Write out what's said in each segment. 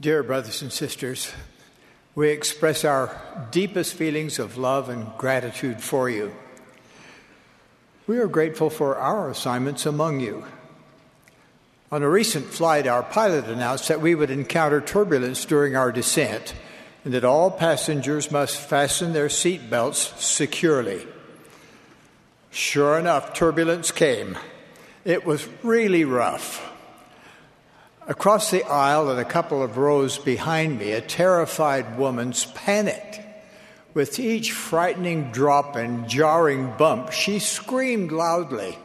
Dear brothers and sisters, we express our deepest feelings of love and gratitude for you. We are grateful for our assignments among you. On a recent flight, our pilot announced that we would encounter turbulence during our descent and that all passengers must fasten their seat belts securely. Sure enough, turbulence came. It was really rough. Across the aisle and a couple of rows behind me, a terrified woman's panicked. With each frightening drop and jarring bump, she screamed loudly.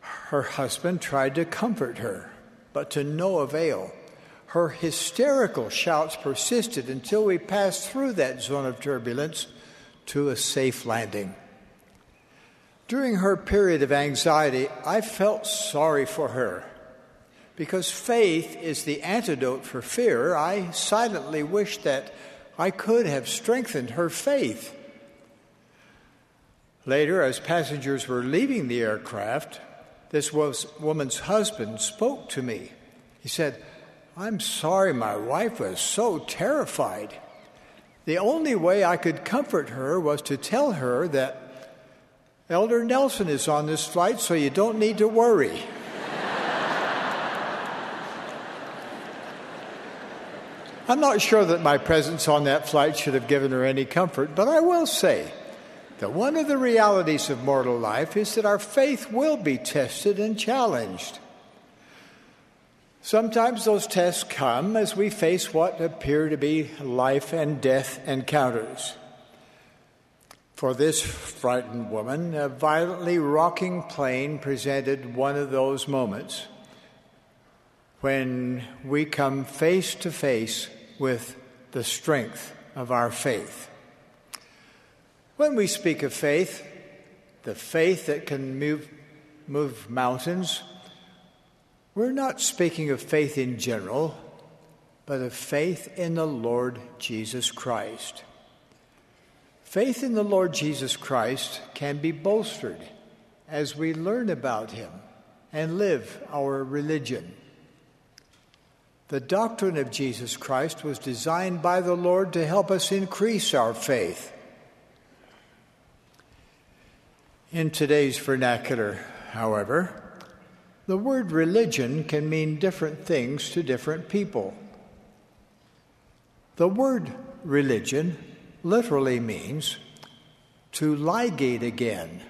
Her husband tried to comfort her, but to no avail. Her hysterical shouts persisted until we passed through that zone of turbulence to a safe landing. During her period of anxiety, I felt sorry for her. Because faith is the antidote for fear, I silently wished that I could have strengthened her faith. Later, as passengers were leaving the aircraft, this woman's husband spoke to me. He said, I'm sorry my wife was so terrified. The only way I could comfort her was to tell her that Elder Nelson is on this flight, so you don't need to worry. I'm not sure that my presence on that flight should have given her any comfort, but I will say that one of the realities of mortal life is that our faith will be tested and challenged. Sometimes those tests come as we face what appear to be life and death encounters. For this frightened woman, a violently rocking plane presented one of those moments when we come face to face with the strength of our faith. When we speak of faith, the faith that can move, move mountains, we're not speaking of faith in general, but of faith in the Lord Jesus Christ. Faith in the Lord Jesus Christ can be bolstered as we learn about him and live our religion. The doctrine of Jesus Christ was designed by the Lord to help us increase our faith. In today's vernacular, however, the word religion can mean different things to different people. The word religion literally means to ligate again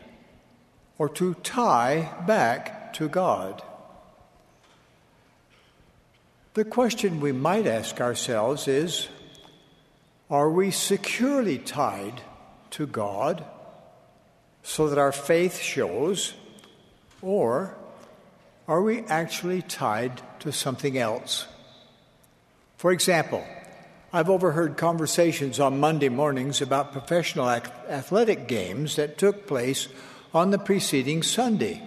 or to tie back to God. The question we might ask ourselves is Are we securely tied to God so that our faith shows, or are we actually tied to something else? For example, I've overheard conversations on Monday mornings about professional athletic games that took place on the preceding Sunday.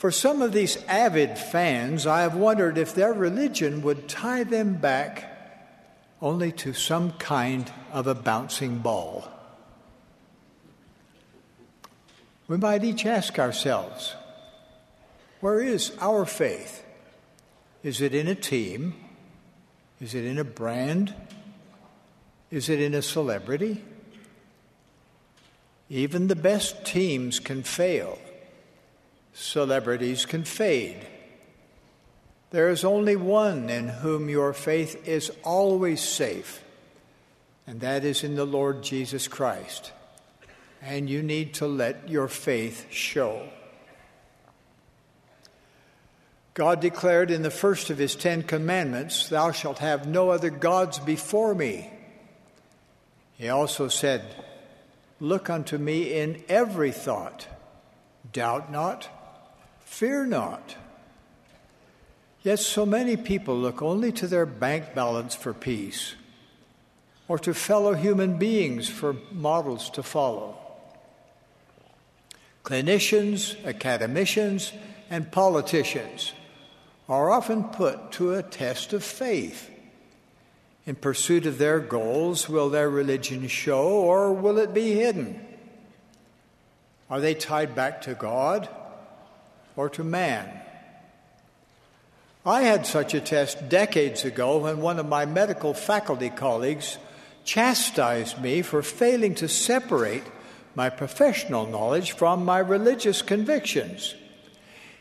For some of these avid fans, I have wondered if their religion would tie them back only to some kind of a bouncing ball. We might each ask ourselves where is our faith? Is it in a team? Is it in a brand? Is it in a celebrity? Even the best teams can fail celebrities can fade. There is only one in whom your faith is always safe, and that is in the Lord Jesus Christ. And you need to let your faith show. God declared in the first of his Ten Commandments, Thou shalt have no other gods before me. He also said, Look unto me in every thought, doubt not Fear not. Yet so many people look only to their bank balance for peace or to fellow human beings for models to follow. Clinicians, academicians, and politicians are often put to a test of faith. In pursuit of their goals, will their religion show or will it be hidden? Are they tied back to God or to man. I had such a test decades ago when one of my medical faculty colleagues chastised me for failing to separate my professional knowledge from my religious convictions.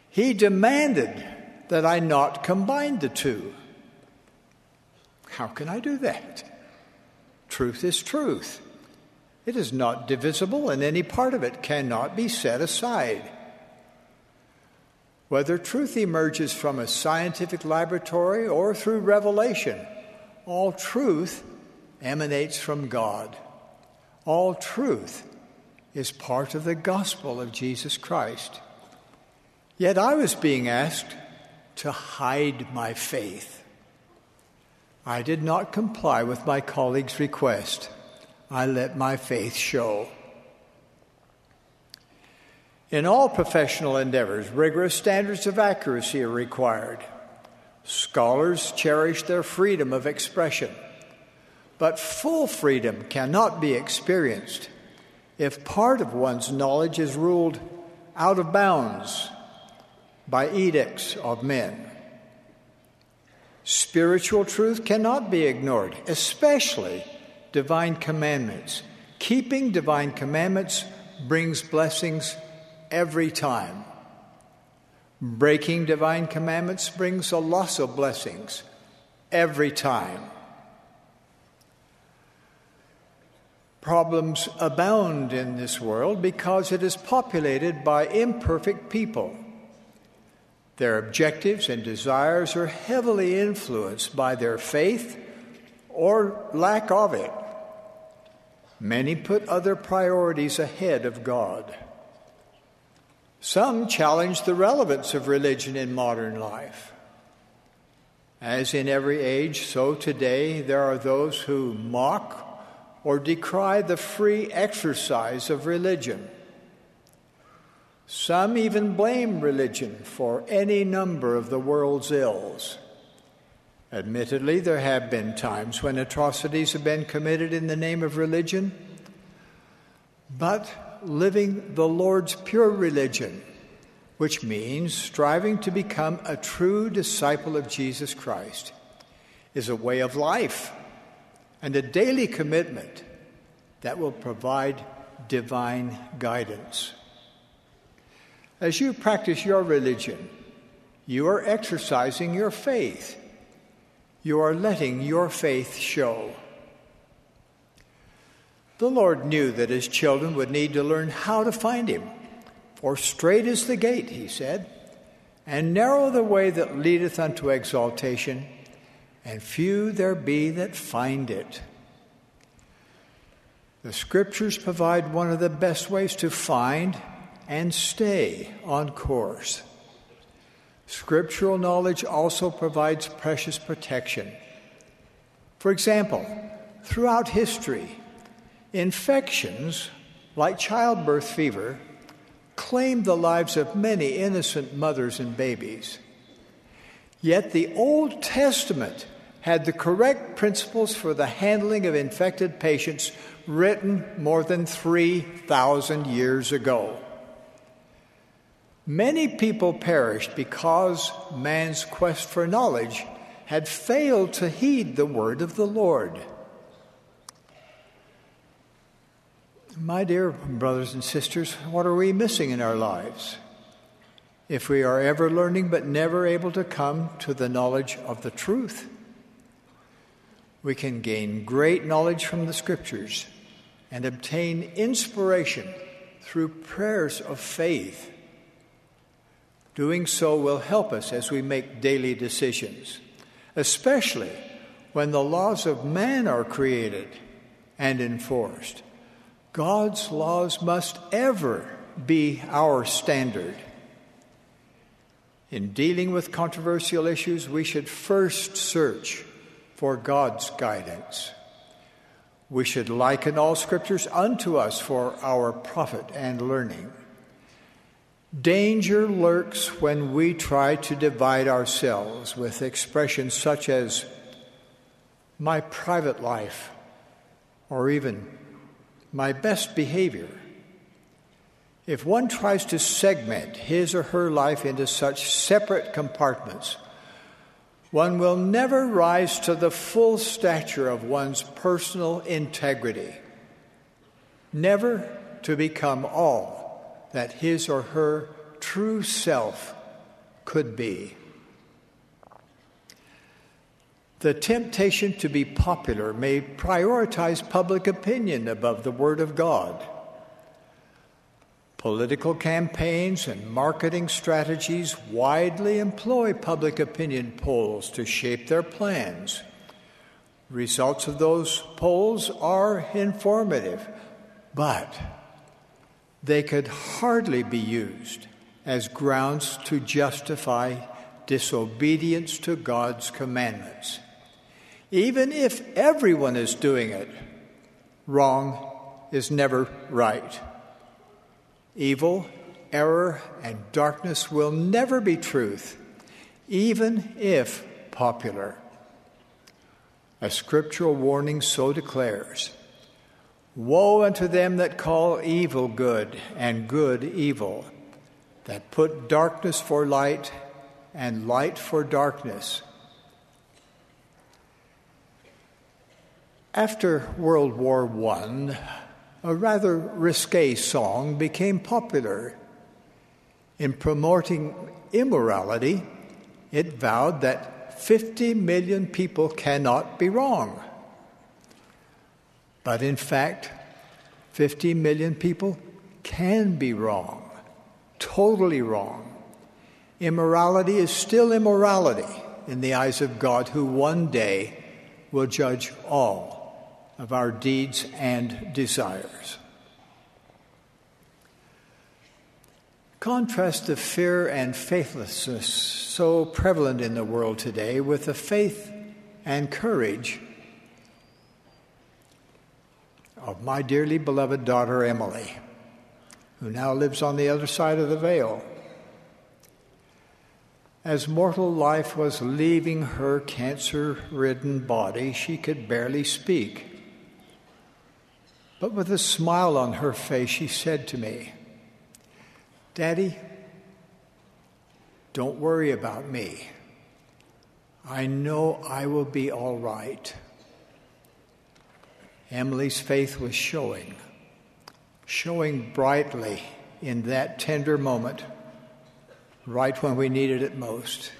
He demanded that I not combine the two. How can I do that? Truth is truth. It is not divisible, and any part of it cannot be set aside. Whether truth emerges from a scientific laboratory or through revelation, all truth emanates from God. All truth is part of the gospel of Jesus Christ. Yet I was being asked to hide my faith. I did not comply with my colleague's request. I let my faith show. In all professional endeavors, rigorous standards of accuracy are required. Scholars cherish their freedom of expression, but full freedom cannot be experienced if part of one's knowledge is ruled out of bounds by edicts of men. Spiritual truth cannot be ignored, especially divine commandments. Keeping divine commandments brings blessings every time. Breaking divine commandments brings a loss of blessings every time. Problems abound in this world because it is populated by imperfect people. Their objectives and desires are heavily influenced by their faith or lack of it. Many put other priorities ahead of God. Some challenge the relevance of religion in modern life. As in every age, so today there are those who mock or decry the free exercise of religion. Some even blame religion for any number of the world's ills. Admittedly, there have been times when atrocities have been committed in the name of religion, but living the Lord's pure religion, which means striving to become a true disciple of Jesus Christ, is a way of life and a daily commitment that will provide divine guidance. As you practice your religion, you are exercising your faith you are letting your faith show. The Lord knew that his children would need to learn how to find him. For straight is the gate, he said, and narrow the way that leadeth unto exaltation, and few there be that find it. The scriptures provide one of the best ways to find and stay on course. Scriptural knowledge also provides precious protection. For example, throughout history, infections like childbirth fever claimed the lives of many innocent mothers and babies. Yet the Old Testament had the correct principles for the handling of infected patients written more than 3,000 years ago. Many people perished because man's quest for knowledge had failed to heed the word of the Lord. My dear brothers and sisters, what are we missing in our lives? If we are ever learning but never able to come to the knowledge of the truth, we can gain great knowledge from the Scriptures and obtain inspiration through prayers of faith Doing so will help us as we make daily decisions, especially when the laws of man are created and enforced. God's laws must ever be our standard. In dealing with controversial issues, we should first search for God's guidance. We should liken all scriptures unto us for our profit and learning. Danger lurks when we try to divide ourselves with expressions such as my private life or even my best behavior. If one tries to segment his or her life into such separate compartments, One will never rise to the full stature of one's personal integrity, never to become all that his or her true self could be. The temptation to be popular may prioritize public opinion above the Word of God. Political campaigns and marketing strategies widely employ public opinion polls to shape their plans. Results of those polls are informative, but they could hardly be used as grounds to justify disobedience to God's commandments. Even if everyone is doing it, wrong is never right. Evil, error, and darkness will never be truth, even if popular. A scriptural warning so declares Woe unto them that call evil good and good evil, that put darkness for light and light for darkness After World War I, a rather risque song became popular. In promoting immorality, it vowed that 50 million people cannot be wrong. But in fact, 50 million people can be wrong, totally wrong. Immorality is still immorality in the eyes of God, who one day will judge all of our deeds and desires. Contrast the fear and faithlessness so prevalent in the world today with the faith and courage of my dearly beloved daughter Emily, who now lives on the other side of the veil. As mortal life was leaving her cancer ridden body, she could barely speak. But with a smile on her face, she said to me, Daddy, don't worry about me. I know I will be all right. Emily's faith was showing, showing brightly in that tender moment, right when we needed it most.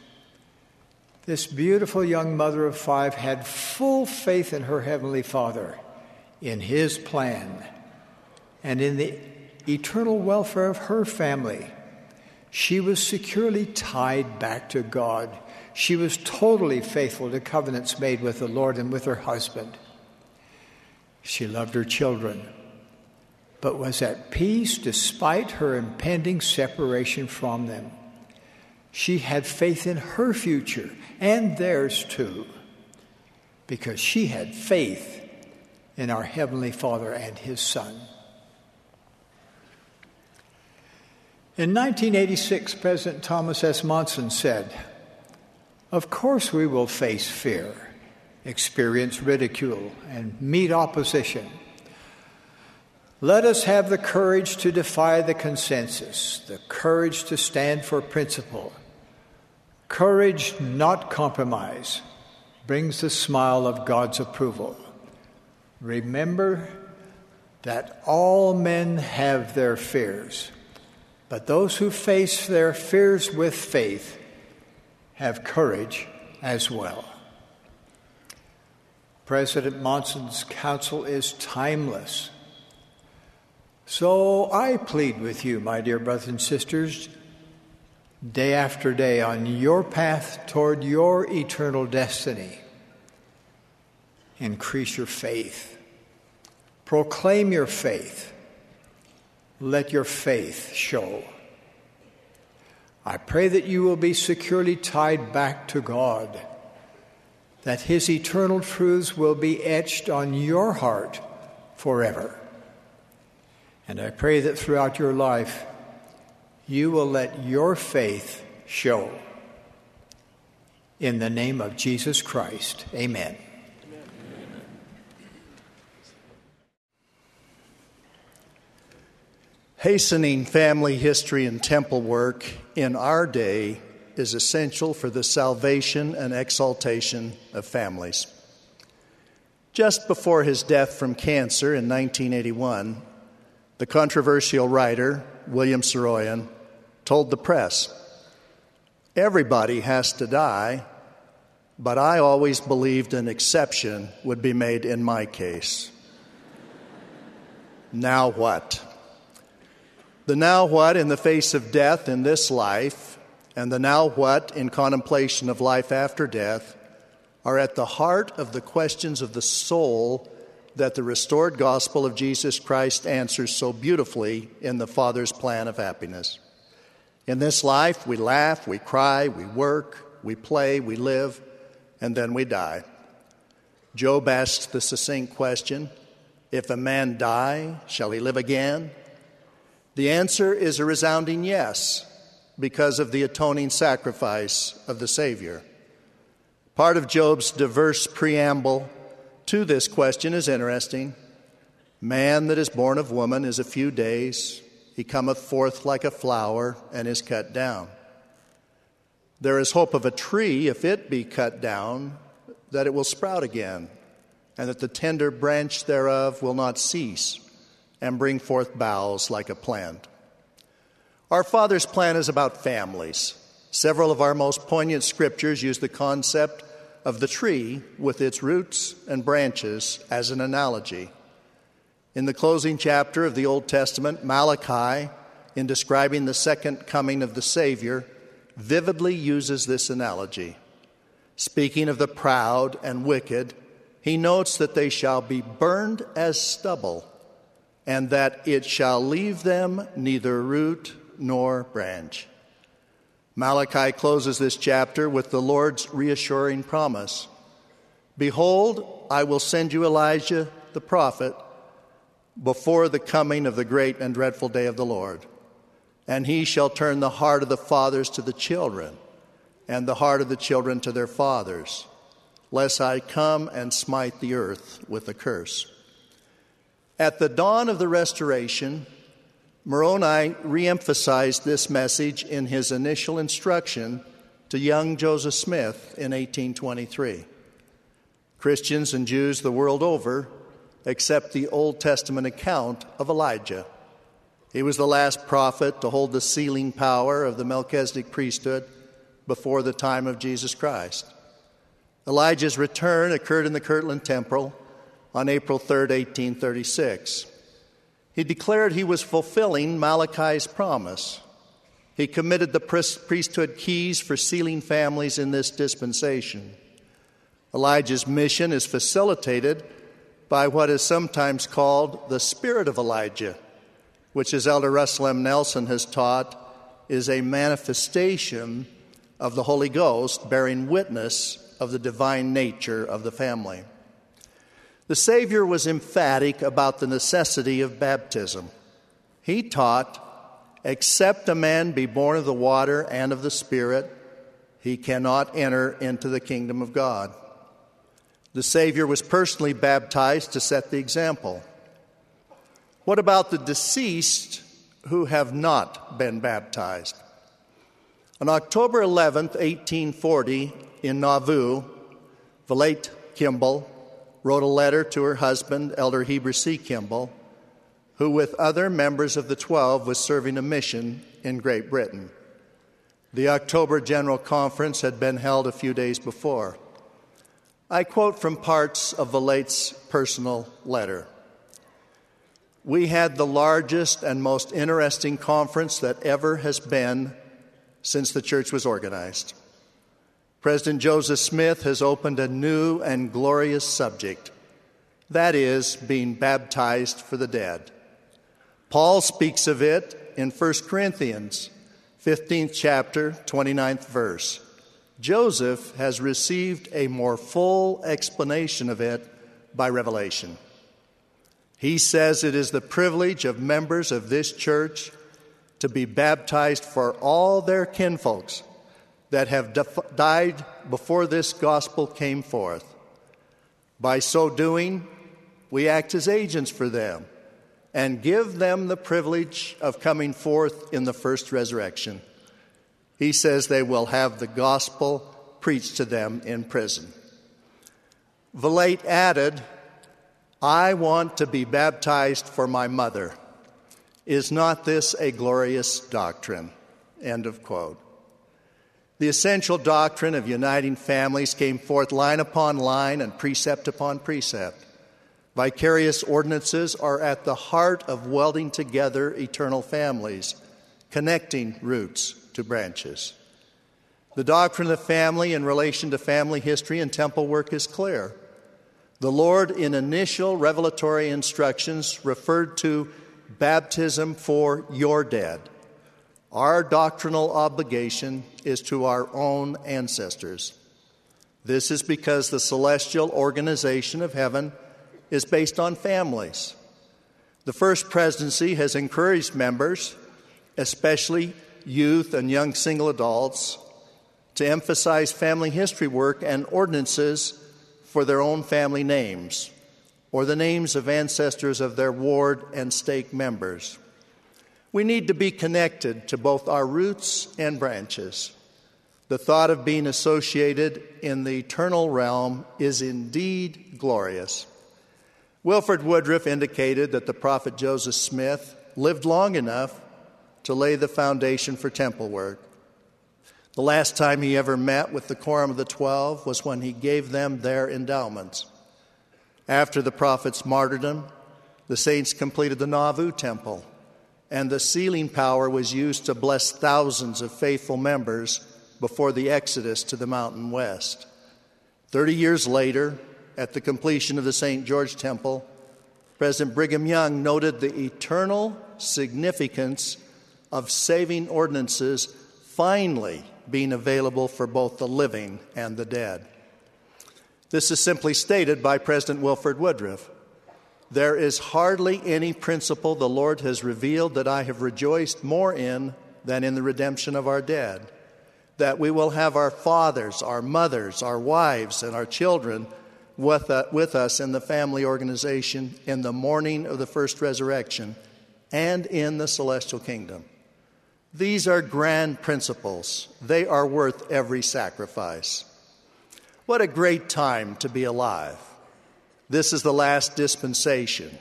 This beautiful young mother of five had full faith in her Heavenly Father in His plan and in the eternal welfare of her family. She was securely tied back to God. She was totally faithful to covenants made with the Lord and with her husband. She loved her children, but was at peace despite her impending separation from them. She had faith in her future and theirs too, because she had faith in our Heavenly Father and His Son. In 1986, President Thomas S. Monson said, Of course, we will face fear, experience ridicule, and meet opposition. Let us have the courage to defy the consensus, the courage to stand for principle. Courage, not compromise, brings the smile of God's approval. Remember that all men have their fears, but those who face their fears with faith have courage as well. President Monson's counsel is timeless. So I plead with you, my dear brothers and sisters, day after day on your path toward your eternal destiny increase your faith. Proclaim your faith. Let your faith show. I pray that you will be securely tied back to God, that His eternal truths will be etched on your heart forever. And I pray that throughout your life, you will let your faith show. In the name of Jesus Christ, amen. Hastening family history and temple work in our day is essential for the salvation and exaltation of families. Just before his death from cancer in 1981, the controversial writer, William Saroyan, told the press Everybody has to die, but I always believed an exception would be made in my case. now what? The now what in the face of death in this life, and the now what in contemplation of life after death, are at the heart of the questions of the soul that the restored gospel of Jesus Christ answers so beautifully in the Father's plan of happiness. In this life, we laugh, we cry, we work, we play, we live, and then we die. Job asks the succinct question If a man die, shall he live again? The answer is a resounding yes, because of the atoning sacrifice of the Savior. Part of Job's diverse preamble to this question is interesting. Man that is born of woman is a few days, he cometh forth like a flower and is cut down. There is hope of a tree, if it be cut down, that it will sprout again, and that the tender branch thereof will not cease and bring forth boughs like a plant. Our Father's plan is about families. Several of our most poignant scriptures use the concept of the tree with its roots and branches as an analogy. In the closing chapter of the Old Testament, Malachi, in describing the second coming of the Savior, vividly uses this analogy. Speaking of the proud and wicked, he notes that they shall be burned as stubble and that it shall leave them neither root nor branch. Malachi closes this chapter with the Lord's reassuring promise Behold, I will send you Elijah the prophet before the coming of the great and dreadful day of the Lord. And he shall turn the heart of the fathers to the children, and the heart of the children to their fathers, lest I come and smite the earth with a curse. At the dawn of the restoration, Moroni reemphasized this message in his initial instruction to young Joseph Smith in 1823. Christians and Jews the world over accept the Old Testament account of Elijah. He was the last prophet to hold the sealing power of the Melchizedek priesthood before the time of Jesus Christ. Elijah's return occurred in the Kirtland Temple on April 3, 1836. He declared he was fulfilling Malachi's promise. He committed the priesthood keys for sealing families in this dispensation. Elijah's mission is facilitated by what is sometimes called the spirit of Elijah, which, as Elder Russell M. Nelson has taught, is a manifestation of the Holy Ghost bearing witness of the divine nature of the family. The Savior was emphatic about the necessity of baptism. He taught, Except a man be born of the water and of the Spirit, he cannot enter into the kingdom of God. The Savior was personally baptized to set the example. What about the deceased who have not been baptized? On October 11, 1840, in Nauvoo, Vilate Kimball wrote a letter to her husband, Elder Heber C. Kimball, who, with other members of the Twelve, was serving a mission in Great Britain. The October General Conference had been held a few days before. I quote from parts of Vilate's personal letter. We had the largest and most interesting conference that ever has been since the church was organized. President Joseph Smith has opened a new and glorious subject that is, being baptized for the dead. Paul speaks of it in 1 Corinthians 15th chapter, 29th verse. Joseph has received a more full explanation of it by revelation. He says it is the privilege of members of this church to be baptized for all their kinfolks that have def- died before this gospel came forth. By so doing, we act as agents for them and give them the privilege of coming forth in the first resurrection. He says they will have the gospel preached to them in prison. Vilate added, I want to be baptized for my mother. Is not this a glorious doctrine? End of quote. The essential doctrine of uniting families came forth line upon line and precept upon precept. Vicarious ordinances are at the heart of welding together eternal families, connecting roots to branches. The doctrine of family in relation to family history and temple work is clear. The Lord, in initial revelatory instructions, referred to baptism for your dead. Our doctrinal obligation is to our own ancestors. This is because the celestial organization of heaven is based on families. The First Presidency has encouraged members, especially youth and young single adults, to emphasize family history work and ordinances for their own family names or the names of ancestors of their ward and stake members. We need to be connected to both our roots and branches. The thought of being associated in the eternal realm is indeed glorious. Wilford Woodruff indicated that the prophet Joseph Smith lived long enough to lay the foundation for temple work. The last time he ever met with the Quorum of the Twelve was when he gave them their endowments. After the prophet's martyrdom, the saints completed the Nauvoo temple, and the sealing power was used to bless thousands of faithful members before the exodus to the mountain west. Thirty years later, at the completion of the St. George Temple, President Brigham Young noted the eternal significance of saving ordinances finally being available for both the living and the dead. This is simply stated by President Wilford Woodruff. There is hardly any principle the Lord has revealed that I have rejoiced more in than in the redemption of our dead. That we will have our fathers, our mothers, our wives, and our children with, uh, with us in the family organization in the morning of the first resurrection and in the celestial kingdom. These are grand principles. They are worth every sacrifice. What a great time to be alive. This is the last dispensation,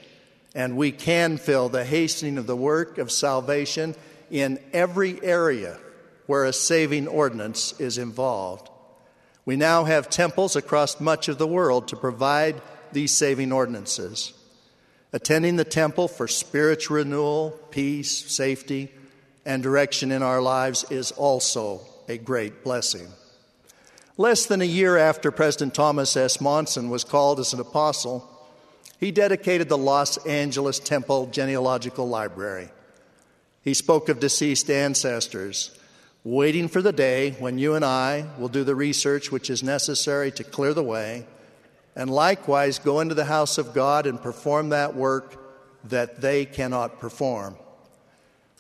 and we can feel the hastening of the work of salvation in every area where a saving ordinance is involved. We now have temples across much of the world to provide these saving ordinances. Attending the temple for spiritual renewal, peace, safety, and direction in our lives is also a great blessing. Less than a year after President Thomas S. Monson was called as an apostle, he dedicated the Los Angeles Temple Genealogical Library. He spoke of deceased ancestors waiting for the day when you and I will do the research which is necessary to clear the way, and likewise go into the house of God and perform that work that they cannot perform.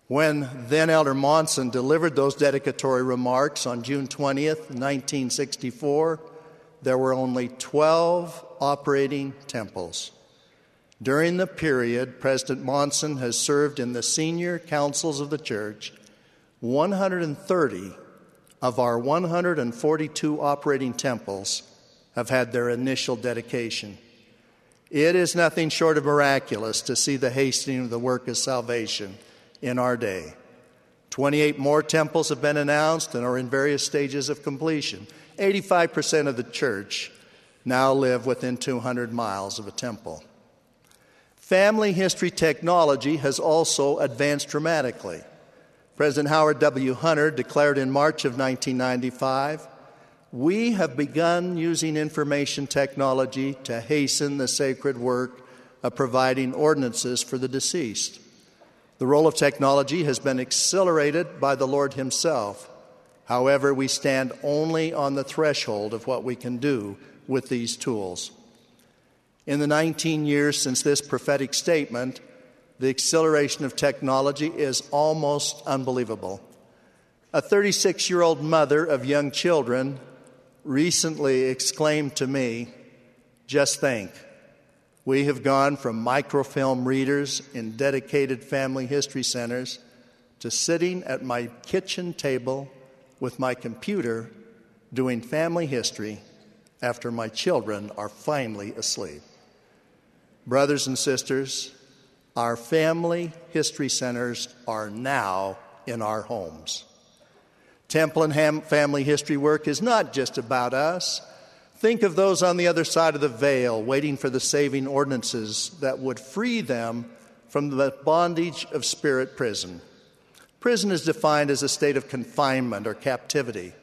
When then Elder Monson delivered those dedicatory remarks on June 20th, 1964, there were only 12 operating temples. During the period, President Monson has served in the senior councils of the church 130 of our 142 operating temples have had their initial dedication. It is nothing short of miraculous to see the hastening of the work of salvation in our day. 28 more temples have been announced and are in various stages of completion. 85% of the church now live within 200 miles of a temple. Family history technology has also advanced dramatically. President Howard W. Hunter declared in March of 1995 We have begun using information technology to hasten the sacred work of providing ordinances for the deceased. The role of technology has been accelerated by the Lord Himself. However, we stand only on the threshold of what we can do with these tools. In the 19 years since this prophetic statement, the acceleration of technology is almost unbelievable. A 36 year old mother of young children recently exclaimed to me, Just think, we have gone from microfilm readers in dedicated family history centers to sitting at my kitchen table with my computer doing family history after my children are finally asleep. Brothers and sisters, our family history centers are now in our homes. Temple and ham- family history work is not just about us. Think of those on the other side of the veil waiting for the saving ordinances that would free them from the bondage of spirit prison. Prison is defined as a state of confinement or captivity.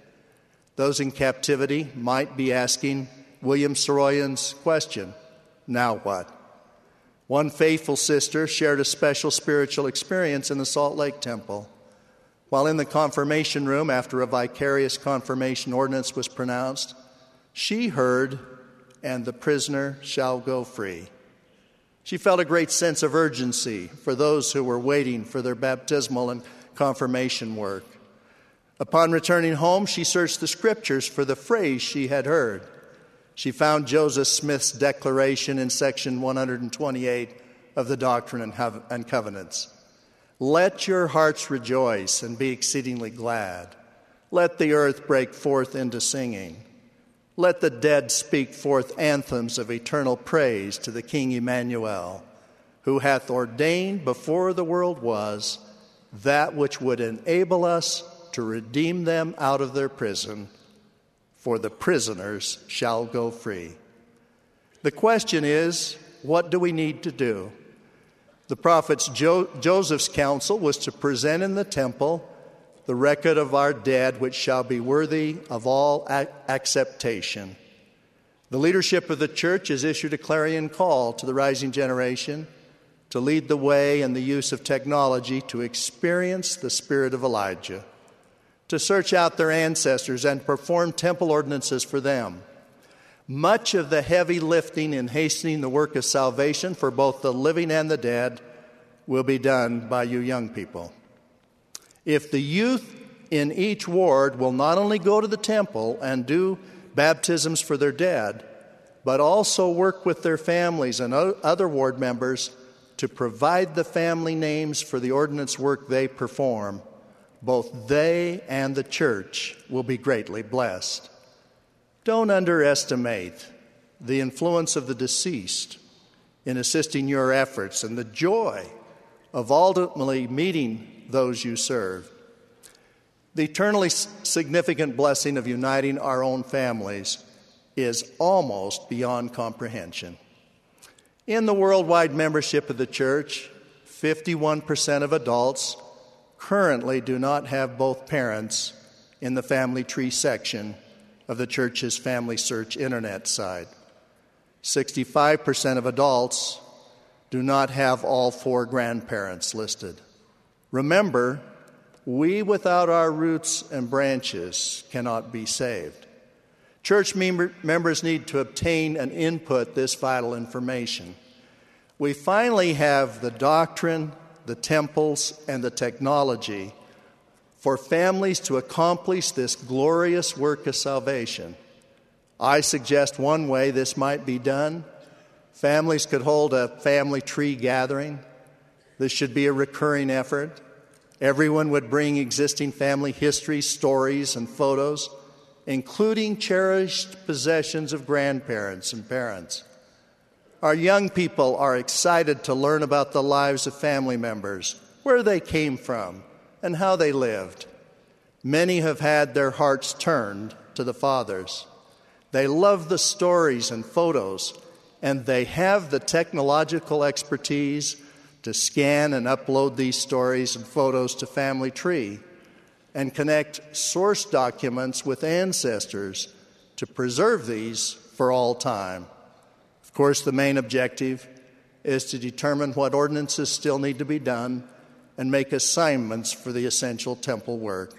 Those in captivity might be asking William Saroyan's question now what? One faithful sister shared a special spiritual experience in the Salt Lake Temple. While in the confirmation room after a vicarious confirmation ordinance was pronounced, she heard, and the prisoner shall go free. She felt a great sense of urgency for those who were waiting for their baptismal and confirmation work. Upon returning home, she searched the scriptures for the phrase she had heard. She found Joseph Smith's declaration in section 128 of the Doctrine and Covenants. Let your hearts rejoice and be exceedingly glad. Let the earth break forth into singing. Let the dead speak forth anthems of eternal praise to the King Immanuel, who hath ordained before the world was that which would enable us to redeem them out of their prison, for the prisoners shall go free. The question is what do we need to do? The prophet's jo- Joseph's counsel was to present in the temple the record of our dead, which shall be worthy of all acceptation. The leadership of the church has issued a clarion call to the rising generation to lead the way in the use of technology to experience the spirit of Elijah, to search out their ancestors and perform temple ordinances for them. Much of the heavy lifting in hastening the work of salvation for both the living and the dead will be done by you young people. If the youth in each ward will not only go to the temple and do baptisms for their dead, but also work with their families and other ward members to provide the family names for the ordinance work they perform, both they and the church will be greatly blessed. Don't underestimate the influence of the deceased in assisting your efforts and the joy of ultimately meeting those you serve. The eternally significant blessing of uniting our own families is almost beyond comprehension. In the worldwide membership of the church, 51% of adults currently do not have both parents in the family tree section of the church's Family Search internet site. 65% of adults do not have all four grandparents listed. Remember, we without our roots and branches cannot be saved. Church member, members need to obtain and input this vital information. We finally have the doctrine, the temples, and the technology for families to accomplish this glorious work of salvation. I suggest one way this might be done. Families could hold a family tree gathering. This should be a recurring effort. Everyone would bring existing family history, stories, and photos including cherished possessions of grandparents and parents. Our young people are excited to learn about the lives of family members, where they came from, and how they lived. Many have had their hearts turned to the fathers. They love the stories and photos, and they have the technological expertise to scan and upload these stories and photos to Family Tree and connect source documents with ancestors to preserve these for all time. Of course, the main objective is to determine what ordinances still need to be done and make assignments for the essential temple work.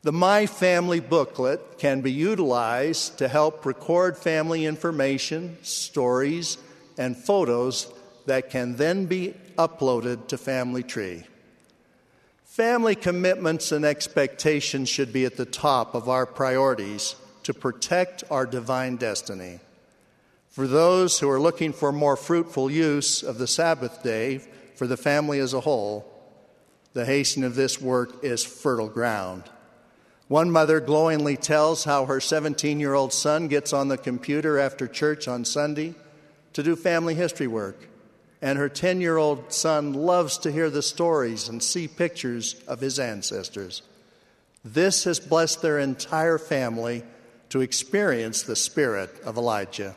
The My Family booklet can be utilized to help record family information, stories, and photos that can then be uploaded to Family Tree. Family commitments and expectations should be at the top of our priorities to protect our divine destiny. For those who are looking for more fruitful use of the Sabbath day for the family as a whole, the hastening of this work is fertile ground. One mother glowingly tells how her 17 year old son gets on the computer after church on Sunday to do family history work. And her 10 year old son loves to hear the stories and see pictures of his ancestors. This has blessed their entire family to experience the spirit of Elijah.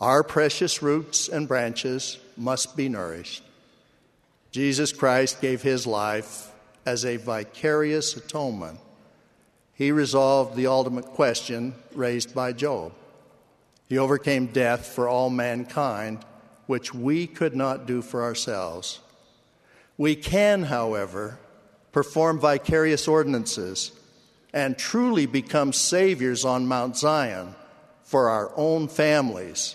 Our precious roots and branches must be nourished. Jesus Christ gave his life as a vicarious atonement he resolved the ultimate question raised by Job. He overcame death for all mankind, which we could not do for ourselves. We can, however, perform vicarious ordinances and truly become saviors on Mount Zion for our own families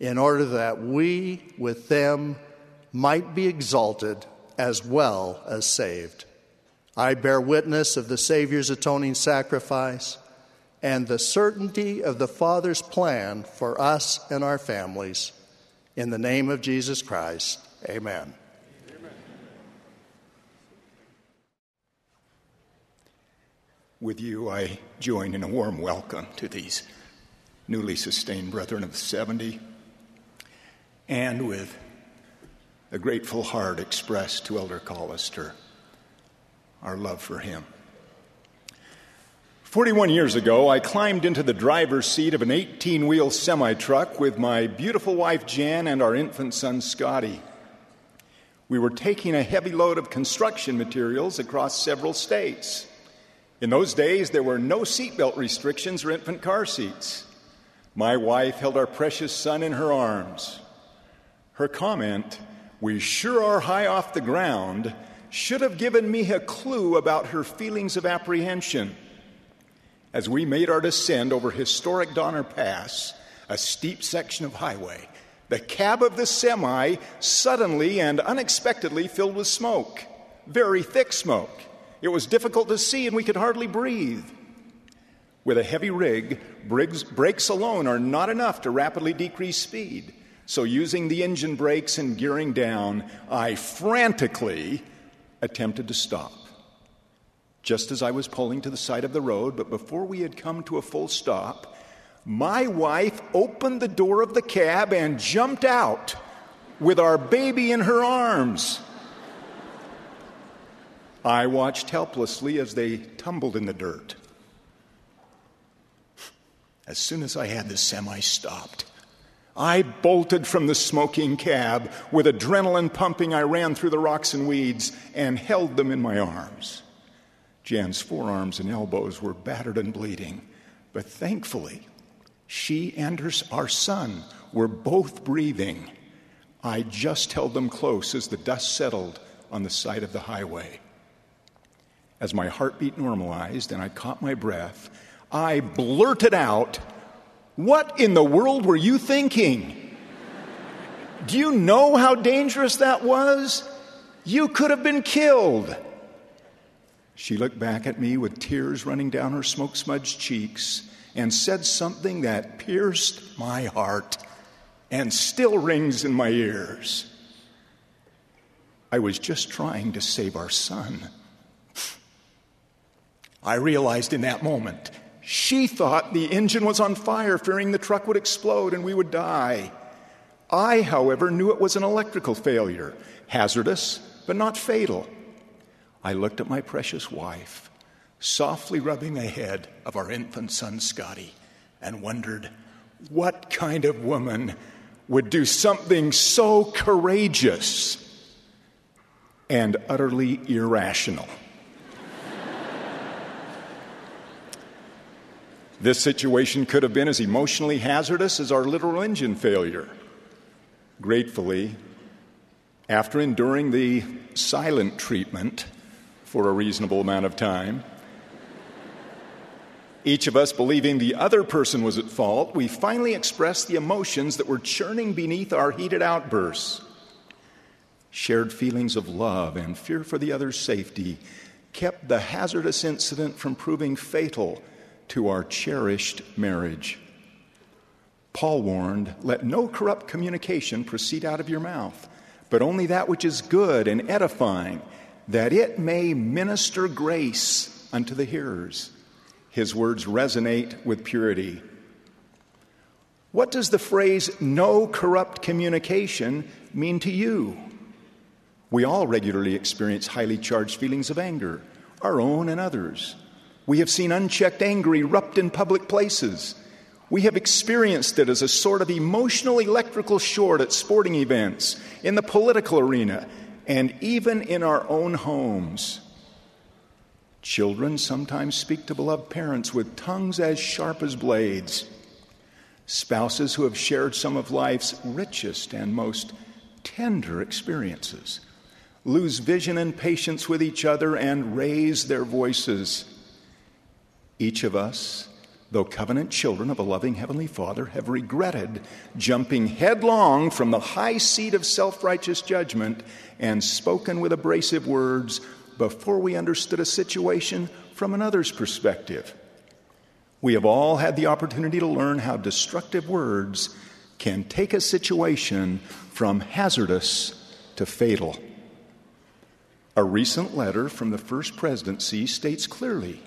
in order that we with them might be exalted as well as saved. I bear witness of the Savior's atoning sacrifice and the certainty of the Father's plan for us and our families. In the name of Jesus Christ, amen. With you, I join in a warm welcome to these newly sustained brethren of 70, and with a grateful heart expressed to Elder Collister our love for Him. 41 years ago, I climbed into the driver's seat of an 18 wheel semi truck with my beautiful wife Jan and our infant son Scotty. We were taking a heavy load of construction materials across several states. In those days, there were no seatbelt restrictions or infant car seats. My wife held our precious son in her arms. Her comment, We sure are high off the ground, should have given me a clue about her feelings of apprehension. As we made our descent over historic Donner Pass, a steep section of highway, the cab of the semi suddenly and unexpectedly filled with smoke, very thick smoke. It was difficult to see and we could hardly breathe. With a heavy rig, brakes alone are not enough to rapidly decrease speed. So, using the engine brakes and gearing down, I frantically attempted to stop. Just as I was pulling to the side of the road, but before we had come to a full stop, my wife opened the door of the cab and jumped out with our baby in her arms. I watched helplessly as they tumbled in the dirt. As soon as I had the semi stopped, I bolted from the smoking cab. With adrenaline pumping, I ran through the rocks and weeds and held them in my arms. Jan's forearms and elbows were battered and bleeding, but thankfully, she and her, our son were both breathing. I just held them close as the dust settled on the side of the highway. As my heartbeat normalized and I caught my breath, I blurted out, what in the world were you thinking? Do you know how dangerous that was? You could have been killed. She looked back at me with tears running down her smoke smudged cheeks and said something that pierced my heart and still rings in my ears. I was just trying to save our son. I realized in that moment she thought the engine was on fire, fearing the truck would explode and we would die. I, however, knew it was an electrical failure, hazardous, but not fatal. I looked at my precious wife, softly rubbing the head of our infant son, Scotty, and wondered what kind of woman would do something so courageous and utterly irrational. This situation could have been as emotionally hazardous as our literal engine failure. Gratefully, after enduring the silent treatment for a reasonable amount of time, each of us believing the other person was at fault, we finally expressed the emotions that were churning beneath our heated outbursts. Shared feelings of love and fear for the other's safety kept the hazardous incident from proving fatal to our cherished marriage. Paul warned, Let no corrupt communication proceed out of your mouth, but only that which is good and edifying, that it may minister grace unto the hearers. His words resonate with purity. What does the phrase no corrupt communication mean to you? We all regularly experience highly charged feelings of anger, our own and others. We have seen unchecked anger erupt in public places. We have experienced it as a sort of emotional electrical short at sporting events, in the political arena, and even in our own homes. Children sometimes speak to beloved parents with tongues as sharp as blades. Spouses who have shared some of life's richest and most tender experiences lose vision and patience with each other and raise their voices. Each of us, though covenant children of a loving Heavenly Father, have regretted jumping headlong from the high seat of self righteous judgment and spoken with abrasive words before we understood a situation from another's perspective. We have all had the opportunity to learn how destructive words can take a situation from hazardous to fatal. A recent letter from the First Presidency states clearly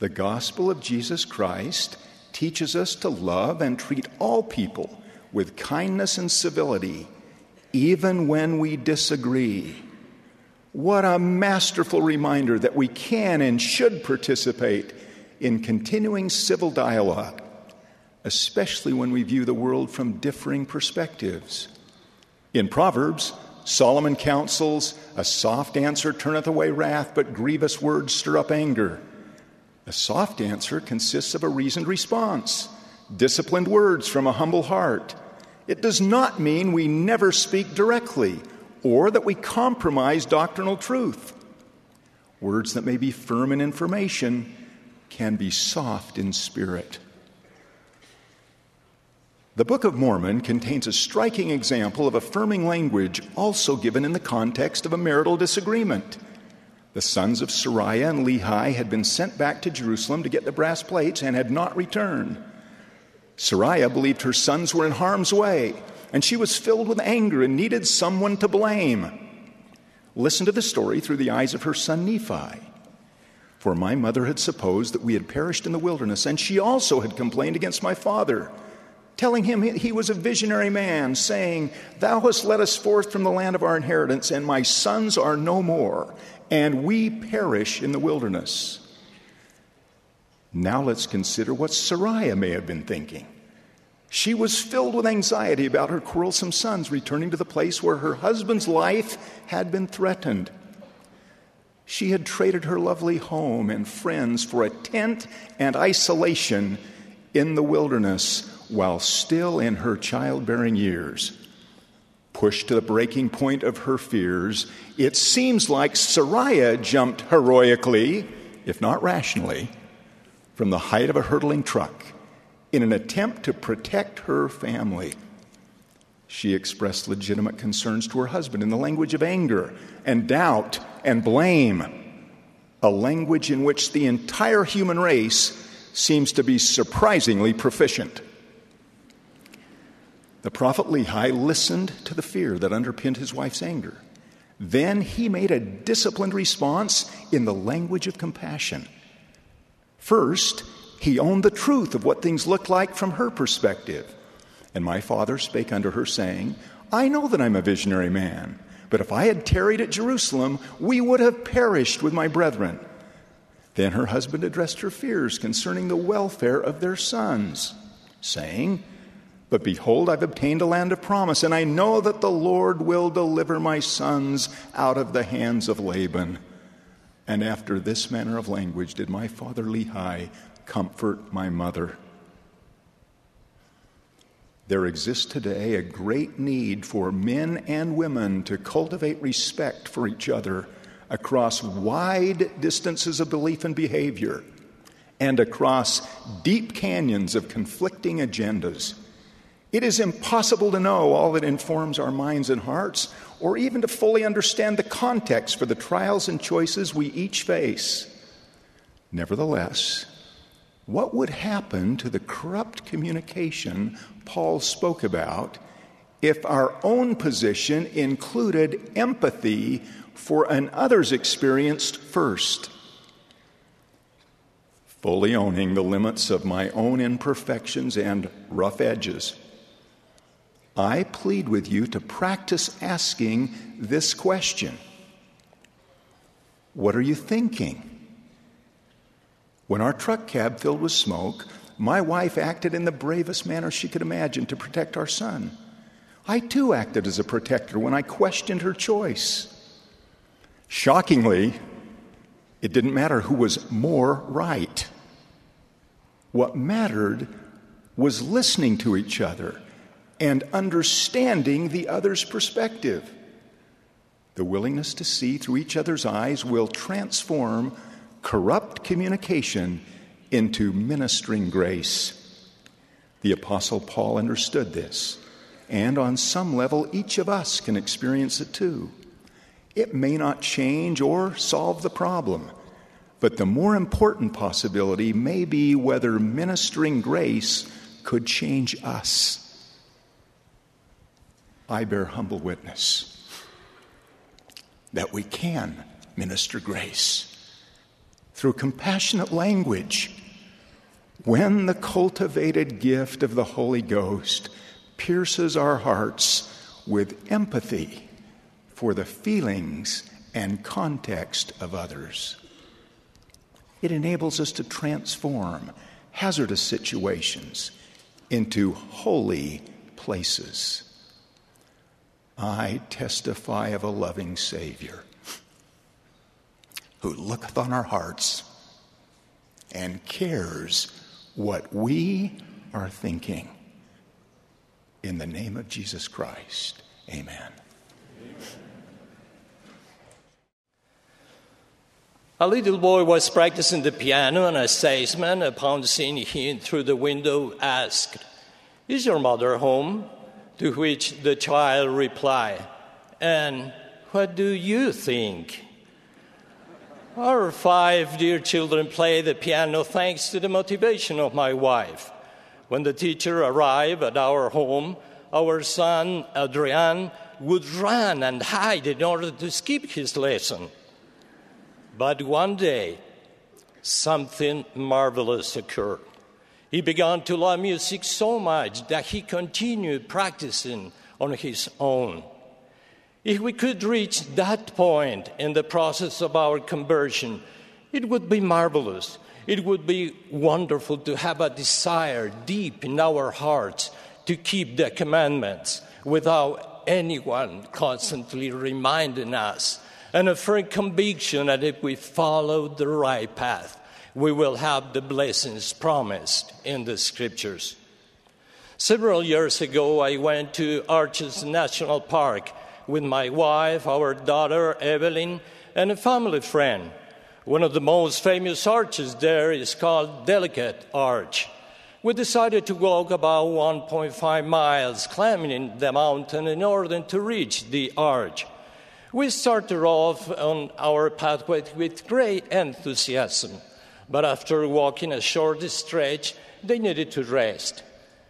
the gospel of Jesus Christ teaches us to love and treat all people with kindness and civility, even when we disagree. What a masterful reminder that we can and should participate in continuing civil dialogue, especially when we view the world from differing perspectives. In Proverbs, Solomon counsels, A soft answer turneth away wrath, but grievous words stir up anger. A soft answer consists of a reasoned response, disciplined words from a humble heart. It does not mean we never speak directly or that we compromise doctrinal truth. Words that may be firm in information can be soft in spirit. The Book of Mormon contains a striking example of affirming language also given in the context of a marital disagreement. The sons of Sariah and Lehi had been sent back to Jerusalem to get the brass plates and had not returned. Sariah believed her sons were in harm's way, and she was filled with anger and needed someone to blame. Listen to the story through the eyes of her son Nephi. For my mother had supposed that we had perished in the wilderness, and she also had complained against my father, telling him he was a visionary man, saying, Thou hast led us forth from the land of our inheritance, and my sons are no more, and we perish in the wilderness. Now let's consider what Sariah may have been thinking. She was filled with anxiety about her quarrelsome sons returning to the place where her husband's life had been threatened. She had traded her lovely home and friends for a tent and isolation in the wilderness while still in her childbearing years. Pushed to the breaking point of her fears, it seems like Sariah jumped heroically, if not rationally, from the height of a hurtling truck in an attempt to protect her family. She expressed legitimate concerns to her husband in the language of anger and doubt and blame, a language in which the entire human race seems to be surprisingly proficient. The prophet Lehi listened to the fear that underpinned his wife's anger. Then he made a disciplined response in the language of compassion. First, he owned the truth of what things looked like from her perspective. And my father spake unto her, saying, I know that I'm a visionary man, but if I had tarried at Jerusalem, we would have perished with my brethren. Then her husband addressed her fears concerning the welfare of their sons, saying, but behold, I've obtained a land of promise, and I know that the Lord will deliver my sons out of the hands of Laban. And after this manner of language did my father Lehi comfort my mother. There exists today a great need for men and women to cultivate respect for each other across wide distances of belief and behavior and across deep canyons of conflicting agendas. It is impossible to know all that informs our minds and hearts, or even to fully understand the context for the trials and choices we each face. Nevertheless, what would happen to the corrupt communication Paul spoke about if our own position included empathy for an other's experience first? fully owning the limits of my own imperfections and rough edges. I plead with you to practice asking this question What are you thinking? When our truck cab filled with smoke, my wife acted in the bravest manner she could imagine to protect our son. I too acted as a protector when I questioned her choice. Shockingly, it didn't matter who was more right. What mattered was listening to each other and understanding the other's perspective. The willingness to see through each other's eyes will transform corrupt communication into ministering grace. The Apostle Paul understood this, and on some level, each of us can experience it too. It may not change or solve the problem, but the more important possibility may be whether ministering grace could change us. I bear humble witness that we can minister grace through compassionate language when the cultivated gift of the Holy Ghost pierces our hearts with empathy for the feelings and context of others. It enables us to transform hazardous situations into holy places. I testify of a loving Savior who looketh on our hearts and cares what we are thinking. In the name of Jesus Christ, amen. A little boy was practicing the piano, and a salesman, upon seeing him through the window, asked, Is your mother home? To which the child replied, And what do you think? Our five dear children play the piano thanks to the motivation of my wife. When the teacher arrived at our home, our son Adrian would run and hide in order to skip his lesson. But one day, something marvelous occurred. He began to love music so much that he continued practicing on his own. If we could reach that point in the process of our conversion, it would be marvelous. It would be wonderful to have a desire deep in our hearts to keep the commandments without anyone constantly reminding us, and a firm conviction that if we follow the right path, we will have the blessings promised in the scriptures. Several years ago, I went to Arches National Park with my wife, our daughter Evelyn, and a family friend. One of the most famous arches there is called Delicate Arch. We decided to walk about 1.5 miles climbing the mountain in order to reach the arch. We started off on our pathway with great enthusiasm, but after walking a short stretch, they needed to rest.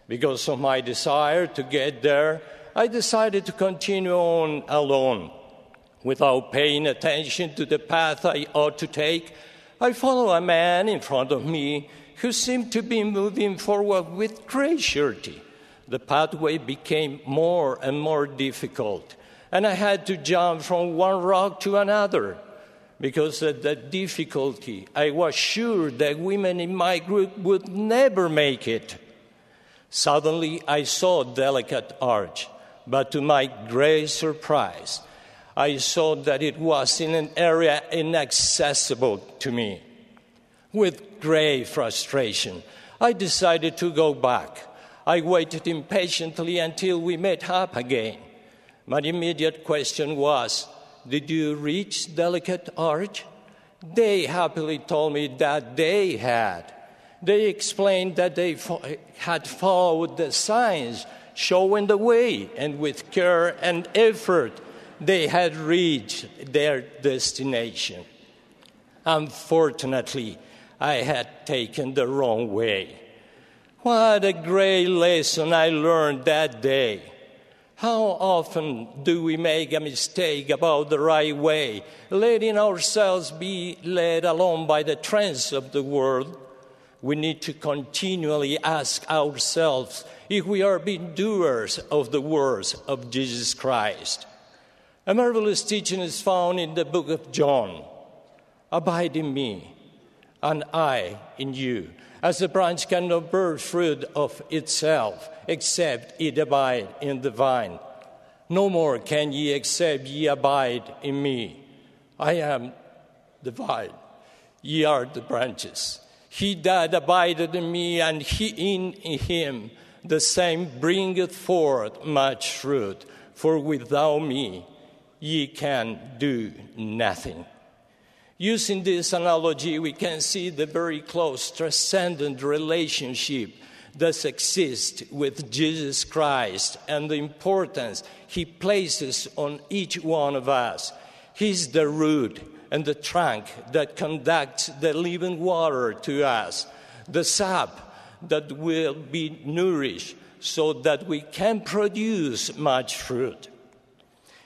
Because of my desire to get there, I decided to continue on alone. Without paying attention to the path I ought to take, I followed a man in front of me who seemed to be moving forward with great surety. The pathway became more and more difficult, and I had to jump from one rock to another. Because of the difficulty, I was sure that women in my group would never make it. Suddenly, I saw a delicate arch but to my great surprise, I saw that it was in an area inaccessible to me. With great frustration, I decided to go back. I waited impatiently until we met up again. My immediate question was Did you reach Delicate Arch? They happily told me that they had. They explained that they fo- had followed the signs showing the way, and with care and effort, they had reached their destination. Unfortunately, I had taken the wrong way. What a great lesson I learned that day. How often do we make a mistake about the right way, letting ourselves be led along by the trends of the world? we need to continually ask ourselves if we are being doers of the words of Jesus Christ. A marvelous teaching is found in the book of John Abide in me, and I in you. As a branch cannot bear fruit of itself, except it abide in the vine. No more can ye except ye abide in me. I am the vine, ye are the branches. He that abideth in me, and he in him, the same bringeth forth much fruit. For without me ye can do nothing. Using this analogy, we can see the very close, transcendent relationship that exists with Jesus Christ and the importance he places on each one of us. He's the root and the trunk that conducts the living water to us, the sap that will be nourished so that we can produce much fruit.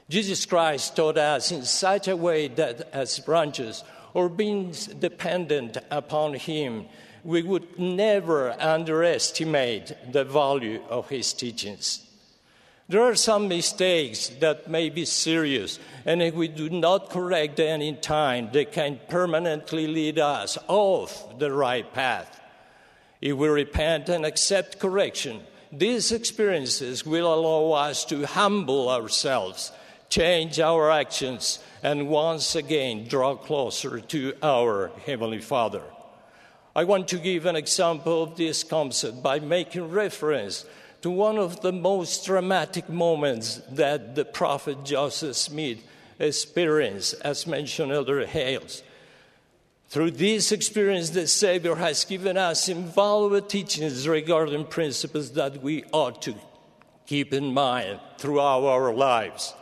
Jesus Christ taught us in such a way that as branches or being dependent upon Him, we would never underestimate the value of His teachings. There are some mistakes that may be serious, and if we do not correct them in time, they can permanently lead us off the right path. If we repent and accept correction, these experiences will allow us to humble ourselves change our actions, and once again draw closer to our Heavenly Father. I want to give an example of this concept by making reference to one of the most dramatic moments that the prophet Joseph Smith experienced, as mentioned Elder Hales. Through this experience, the Savior has given us invaluable teachings regarding principles that we ought to keep in mind throughout our lives.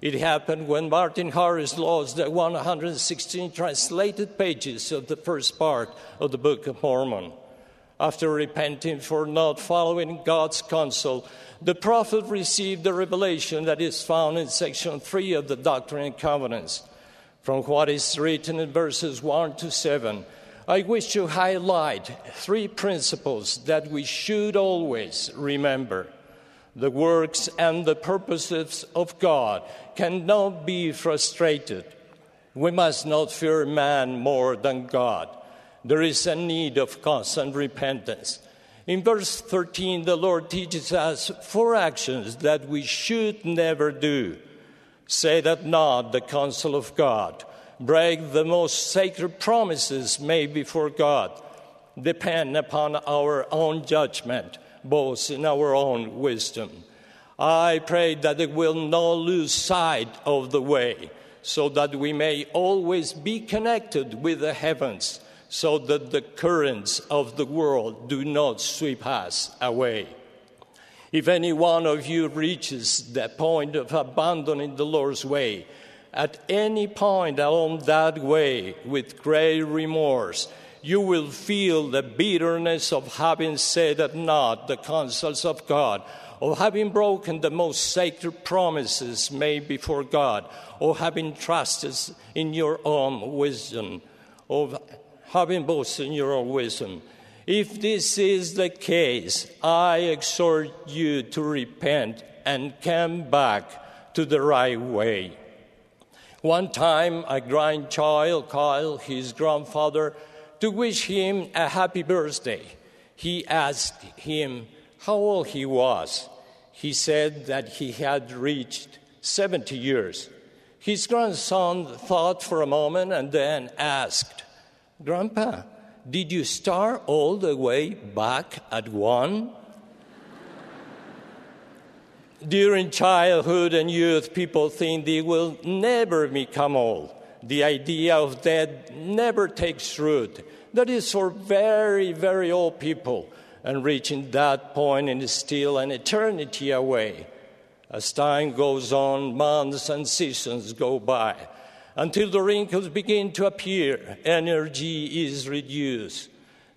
It happened when Martin Harris lost the 116 translated pages of the first part of the Book of Mormon. After repenting for not following God's counsel, the prophet received the revelation that is found in section 3 of the Doctrine and Covenants. From what is written in verses 1 to 7, I wish to highlight three principles that we should always remember. The works and the purposes of God cannot be frustrated. We must not fear man more than God. There is a need of constant repentance. In verse 13, the Lord teaches us four actions that we should never do. Say that not the counsel of God. Break the most sacred promises made before God. Depend upon our own judgment boast in our own wisdom. I pray that it will not lose sight of the way, so that we may always be connected with the heavens, so that the currents of the world do not sweep us away. If any one of you reaches the point of abandoning the Lord's way, at any point along that way with great remorse, you will feel the bitterness of having said at naught the counsels of God, of having broken the most sacred promises made before God, of having trusted in your own wisdom, of having boasted in your own wisdom. If this is the case, I exhort you to repent and come back to the right way. One time, a grandchild called his grandfather to wish him a happy birthday. He asked him how old he was. He said that he had reached 70 years. His grandson thought for a moment and then asked, Grandpa, did you start all the way back at one? During childhood and youth, people think they will never become old the idea of death never takes root. That is for very, very old people, and reaching that point is still an eternity away. As time goes on, months and seasons go by. Until the wrinkles begin to appear, energy is reduced.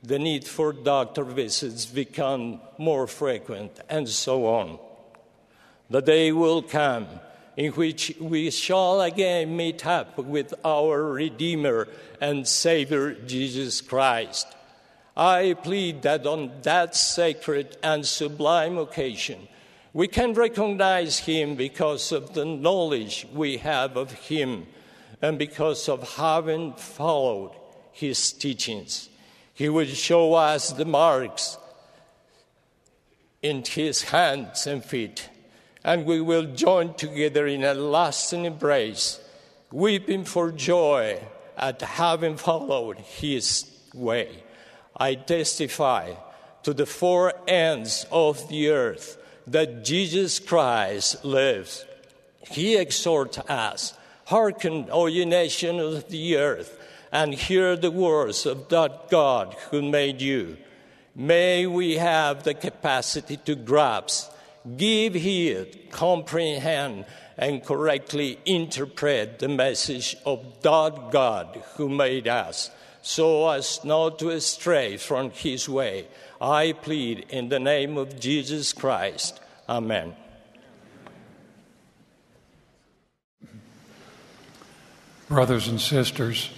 The need for doctor visits become more frequent, and so on. The day will come in which we shall again meet up with our Redeemer and Savior Jesus Christ. I plead that on that sacred and sublime occasion, we can recognize him because of the knowledge we have of him and because of having followed his teachings. He will show us the marks in his hands and feet, and we will join together in a lasting embrace, weeping for joy at having followed his way. I testify to the four ends of the earth that Jesus Christ lives. He exhorts us, hearken, O ye nations of the earth, and hear the words of that God who made you. May we have the capacity to grasp, give heed, comprehend, and correctly interpret the message of that God who made us, so as not to stray from his way. I plead in the name of Jesus Christ. Amen. Brothers and sisters,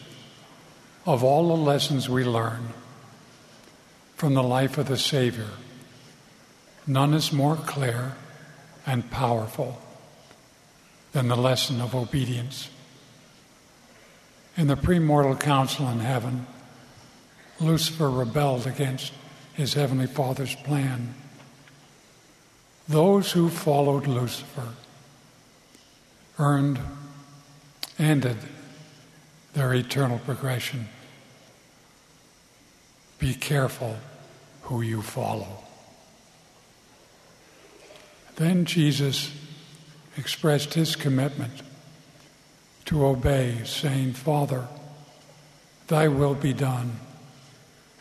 of all the lessons we learn from the life of the Savior, none is more clear and powerful than the lesson of obedience. In the premortal council in heaven, Lucifer rebelled against his heavenly Father's plan. Those who followed Lucifer earned, ended their eternal progression. Be careful who you follow. Then Jesus expressed his commitment to obey, saying, Father, thy will be done,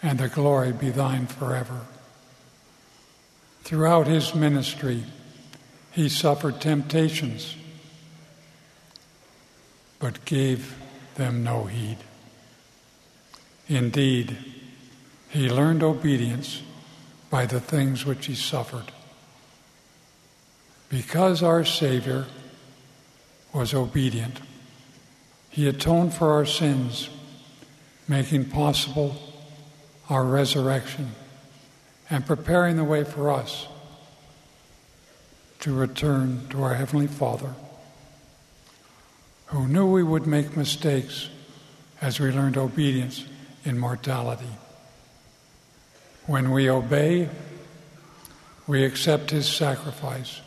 and the glory be thine forever. Throughout his ministry, he suffered temptations, but gave them no heed. Indeed, he learned obedience by the things which he suffered. Because our Savior was obedient, he atoned for our sins, making possible our resurrection and preparing the way for us to return to our Heavenly Father, who knew we would make mistakes as we learned obedience in mortality. When we obey, we accept His sacrifice,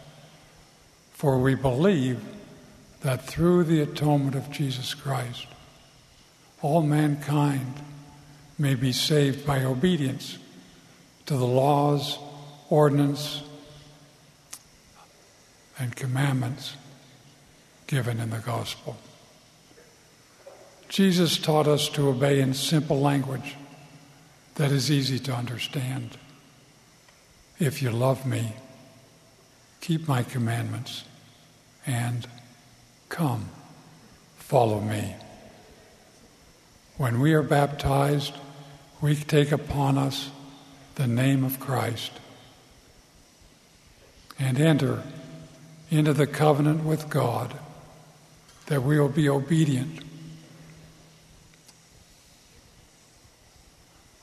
for we believe that through the atonement of Jesus Christ, all mankind may be saved by obedience to the laws, ordinance, and commandments given in the gospel. Jesus taught us to obey in simple language that is easy to understand. If you love me, keep my commandments, and come, follow me. When we are baptized, we take upon us the name of Christ and enter into the covenant with God that we will be obedient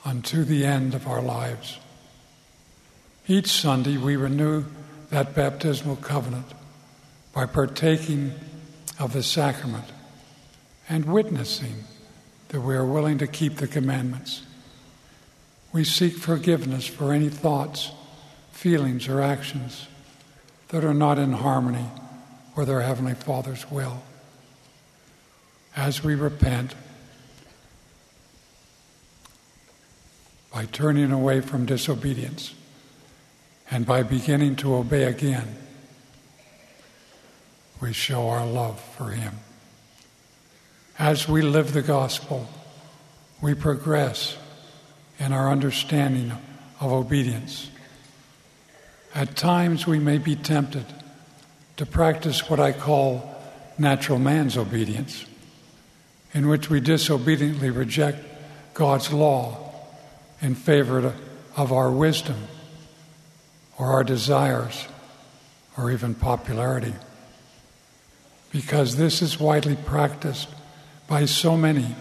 unto the end of our lives. Each Sunday, we renew that baptismal covenant by partaking of the sacrament and witnessing that we are willing to keep the commandments. We seek forgiveness for any thoughts, feelings, or actions that are not in harmony with our Heavenly Father's will. As we repent, by turning away from disobedience and by beginning to obey again, we show our love for Him. As we live the gospel, we progress in our understanding of obedience. At times, we may be tempted to practice what I call natural man's obedience, in which we disobediently reject God's law in favor of our wisdom or our desires or even popularity. Because this is widely practiced by so many,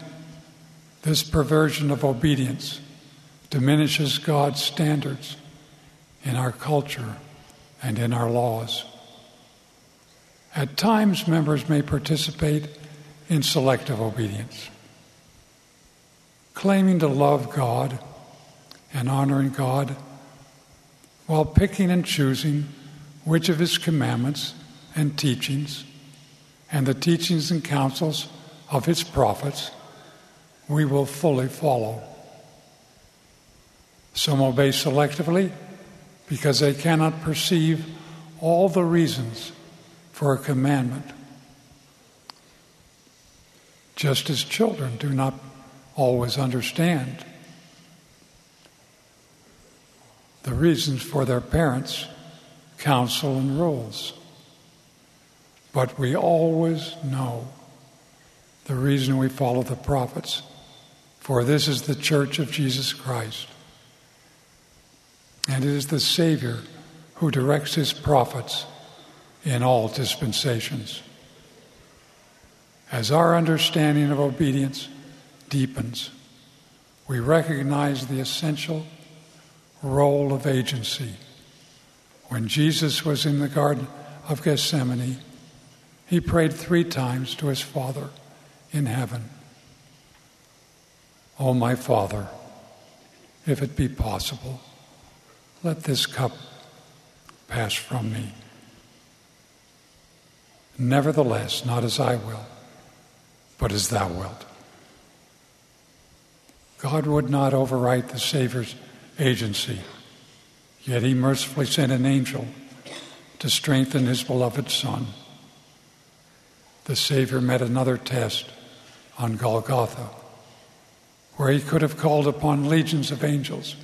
this perversion of obedience diminishes God's standards in our culture and in our laws. At times, members may participate in selective obedience, claiming to love God and honoring God while picking and choosing which of His commandments and teachings and the teachings and counsels of His prophets we will fully follow. Some obey selectively because they cannot perceive all the reasons for a commandment. Just as children do not always understand the reasons for their parents' counsel and rules. But we always know the reason we follow the prophets, for this is the church of Jesus Christ. And it is the Savior who directs his prophets in all dispensations. As our understanding of obedience deepens, we recognize the essential role of agency. When Jesus was in the Garden of Gethsemane, he prayed three times to his Father in heaven Oh, my Father, if it be possible, let this cup pass from me. Nevertheless, not as I will, but as thou wilt. God would not overwrite the Savior's agency, yet he mercifully sent an angel to strengthen his beloved Son. The Savior met another test on Golgotha, where he could have called upon legions of angels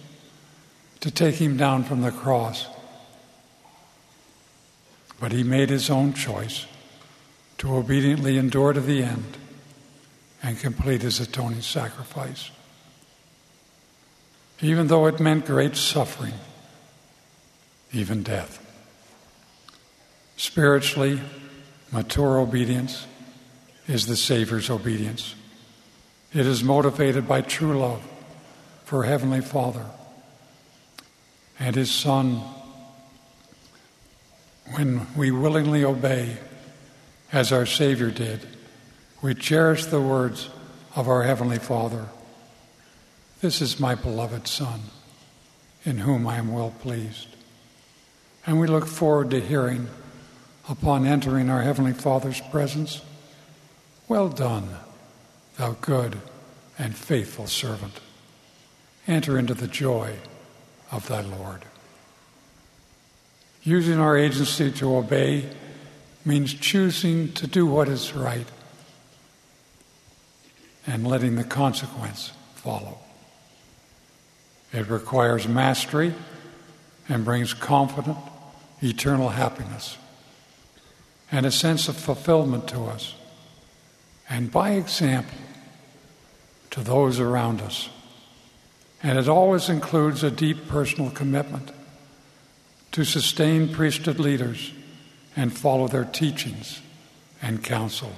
to take him down from the cross. But he made his own choice to obediently endure to the end and complete his atoning sacrifice. Even though it meant great suffering, even death. Spiritually, mature obedience is the Savior's obedience. It is motivated by true love for Heavenly Father and His Son. When we willingly obey, as our Savior did, we cherish the words of our Heavenly Father This is my beloved Son, in whom I am well pleased. And we look forward to hearing, upon entering our Heavenly Father's presence, Well done, thou good and faithful servant. Enter into the joy of thy Lord. Using our agency to obey means choosing to do what is right and letting the consequence follow. It requires mastery and brings confident, eternal happiness and a sense of fulfillment to us, and by example, to those around us. And it always includes a deep personal commitment to sustain priesthood leaders and follow their teachings and counsel.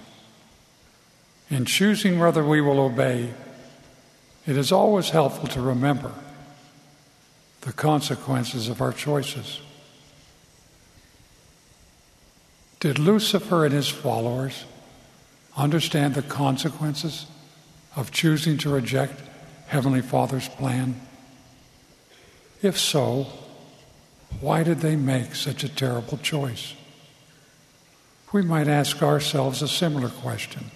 In choosing whether we will obey, it is always helpful to remember the consequences of our choices. Did Lucifer and his followers understand the consequences of choosing to reject Heavenly Father's plan? If so, why did they make such a terrible choice? We might ask ourselves a similar question.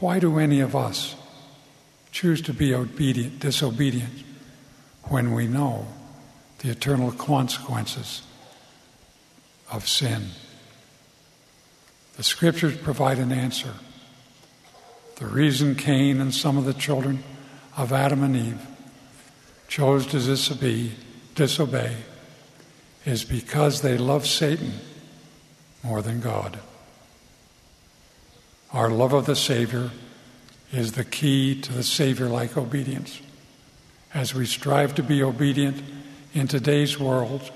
Why do any of us choose to be obedient, disobedient when we know the eternal consequences of sin? The scriptures provide an answer. The reason Cain and some of the children of Adam and Eve chose to disobey, disobey is because they love Satan more than God. Our love of the Savior is the key to the Savior like obedience. As we strive to be obedient in today's world,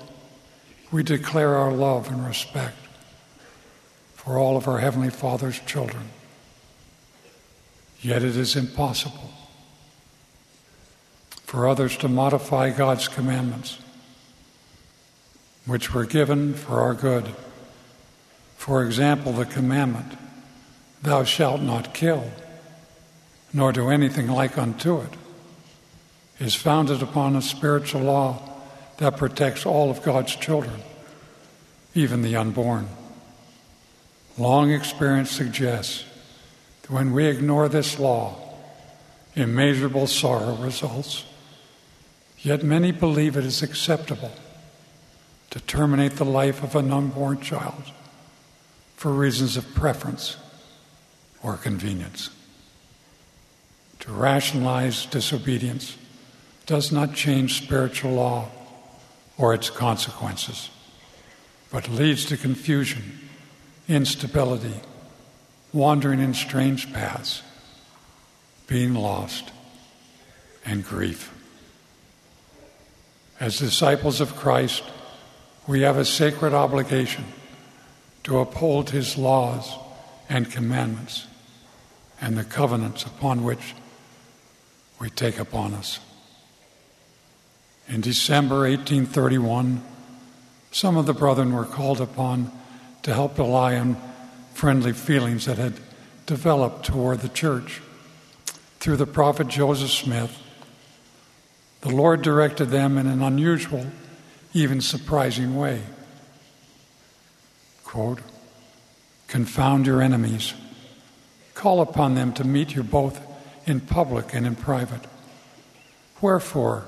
we declare our love and respect for all of our Heavenly Father's children. Yet it is impossible for others to modify God's commandments, which were given for our good. For example, the commandment, Thou shalt not kill, nor do anything like unto it, is founded upon a spiritual law that protects all of God's children, even the unborn. Long experience suggests that when we ignore this law, immeasurable sorrow results. Yet many believe it is acceptable to terminate the life of an unborn child for reasons of preference or convenience. To rationalize disobedience does not change spiritual law or its consequences, but leads to confusion, instability, wandering in strange paths, being lost, and grief. As disciples of Christ, we have a sacred obligation to uphold his laws and commandments and the covenants upon which we take upon us. In December 1831, some of the brethren were called upon to help rely on friendly feelings that had developed toward the church. Through the prophet Joseph Smith, the Lord directed them in an unusual, even surprising way. Quote, Confound your enemies. Call upon them to meet you both in public and in private. Wherefore,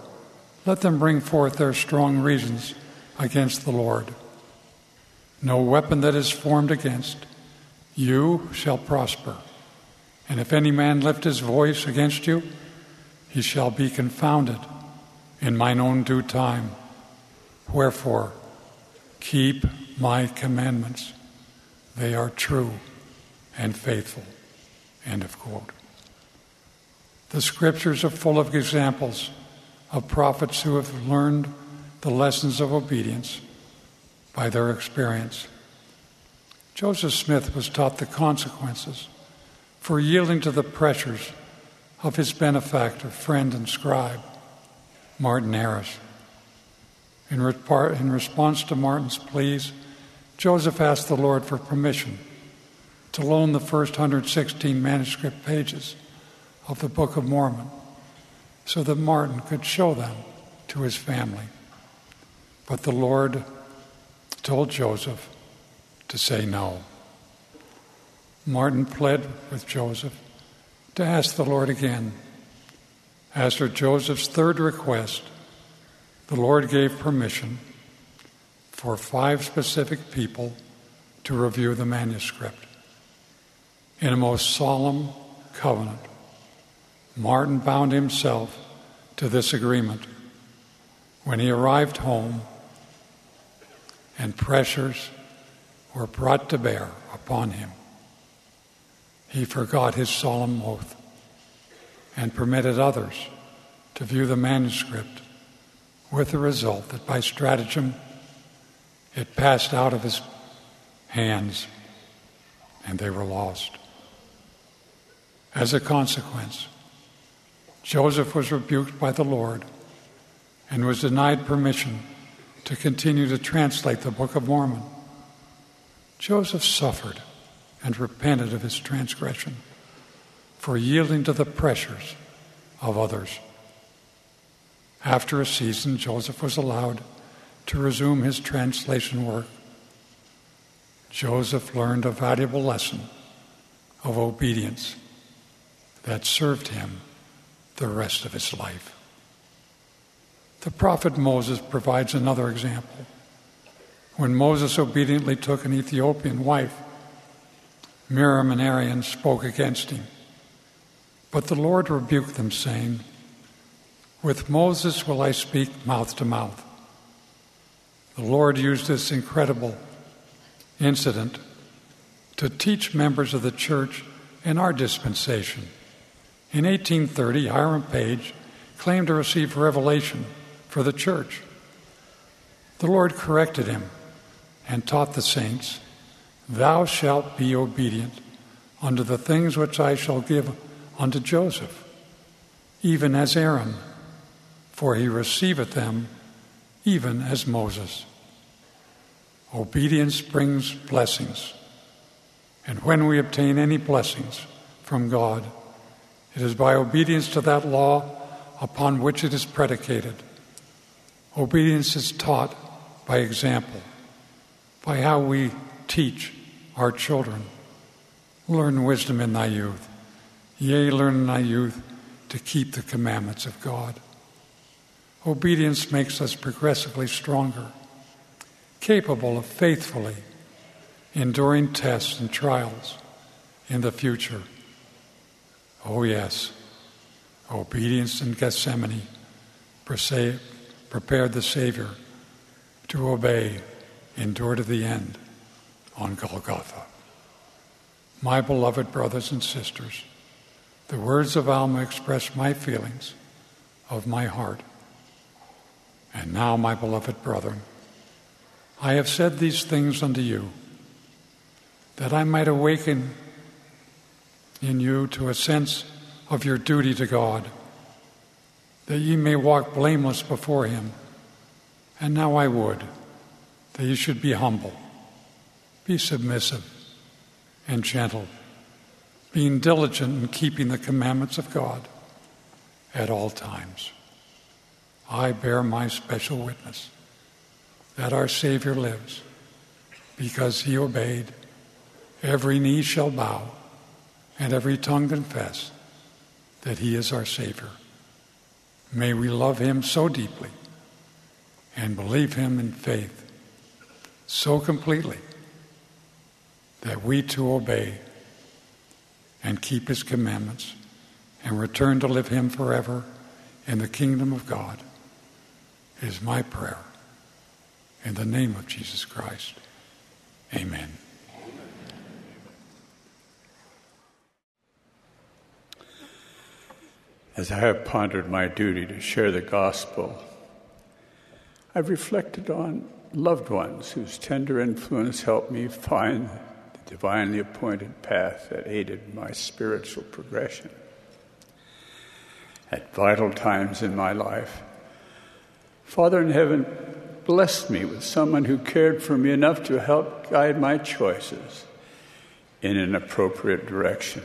let them bring forth their strong reasons against the Lord. No weapon that is formed against you shall prosper. And if any man lift his voice against you, he shall be confounded in mine own due time. Wherefore, keep my commandments. They are true and faithful. End of quote. The scriptures are full of examples of prophets who have learned the lessons of obedience by their experience. Joseph Smith was taught the consequences for yielding to the pressures of his benefactor, friend, and scribe, Martin Harris. In, in response to Martin's pleas, Joseph asked the Lord for permission to loan the first 116 manuscript pages of the Book of Mormon so that Martin could show them to his family. But the Lord told Joseph to say no. Martin pled with Joseph to ask the Lord again. For Joseph's third request, the Lord gave permission for five specific people to review the manuscript. In a most solemn covenant, Martin bound himself to this agreement. When he arrived home and pressures were brought to bear upon him, he forgot his solemn oath and permitted others to view the manuscript with the result that by stratagem it passed out of his hands and they were lost. As a consequence, Joseph was rebuked by the Lord and was denied permission to continue to translate the Book of Mormon. Joseph suffered and repented of his transgression for yielding to the pressures of others. After a season, Joseph was allowed to resume his translation work. Joseph learned a valuable lesson of obedience that served him the rest of his life. The prophet Moses provides another example. When Moses obediently took an Ethiopian wife, Miriam and Aaron spoke against him. But the Lord rebuked them, saying, With Moses will I speak mouth to mouth. The Lord used this incredible incident to teach members of the church in our dispensation in 1830, Hiram Page claimed to receive revelation for the church. The Lord corrected him and taught the saints, Thou shalt be obedient unto the things which I shall give unto Joseph, even as Aaron, for he receiveth them even as Moses. Obedience brings blessings, and when we obtain any blessings from God, it is by obedience to that law upon which it is predicated. Obedience is taught by example, by how we teach our children. Learn wisdom in thy youth. Yea, learn in thy youth to keep the commandments of God. Obedience makes us progressively stronger, capable of faithfully enduring tests and trials in the future. Oh, yes, obedience in Gethsemane prepared the Savior to obey, endure to the end on Golgotha. My beloved brothers and sisters, the words of Alma express my feelings of my heart. And now, my beloved brethren, I have said these things unto you, that I might awaken in you to a sense of your duty to God, that ye may walk blameless before Him. And now I would that ye should be humble, be submissive, and gentle, being diligent in keeping the commandments of God at all times. I bear my special witness that our Savior lives because he obeyed. Every knee shall bow and every tongue confess that he is our Savior. May we love him so deeply and believe him in faith so completely that we too obey and keep his commandments and return to live him forever in the kingdom of God is my prayer. In the name of Jesus Christ, amen. As I have pondered my duty to share the gospel, I've reflected on loved ones whose tender influence helped me find the divinely appointed path that aided my spiritual progression. At vital times in my life, Father in heaven blessed me with someone who cared for me enough to help guide my choices in an appropriate direction.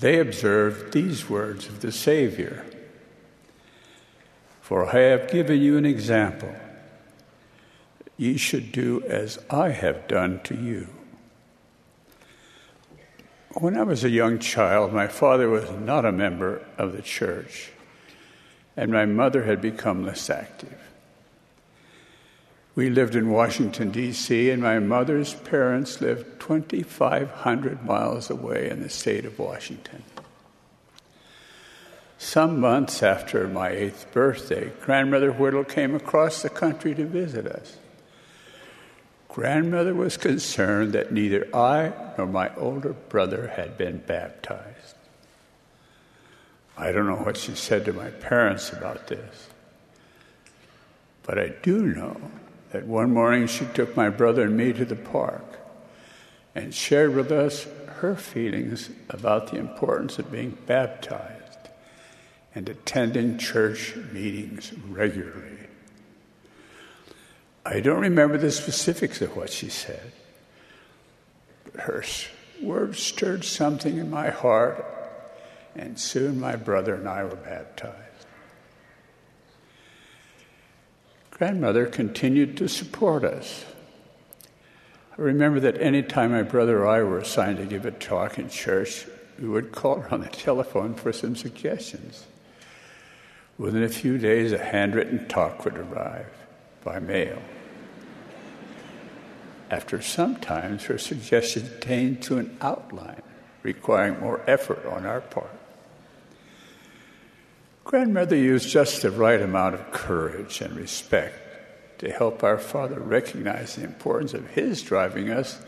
They observed these words of the Savior For I have given you an example. Ye should do as I have done to you. When I was a young child, my father was not a member of the church and my mother had become less active. We lived in Washington, D.C., and my mother's parents lived 2,500 miles away in the state of Washington. Some months after my eighth birthday, Grandmother Whittle came across the country to visit us. Grandmother was concerned that neither I nor my older brother had been baptized. I don't know what she said to my parents about this. But I do know that one morning she took my brother and me to the park and shared with us her feelings about the importance of being baptized and attending church meetings regularly. I don't remember the specifics of what she said, but her words stirred something in my heart and soon my brother and I were baptized. Grandmother continued to support us. I remember that any time my brother or I were assigned to give a talk in church, we would call her on the telephone for some suggestions. Within a few days, a handwritten talk would arrive by mail. After some time, her suggestions attained to an outline requiring more effort on our part. Grandmother used just the right amount of courage and respect to help our father recognize the importance of his driving us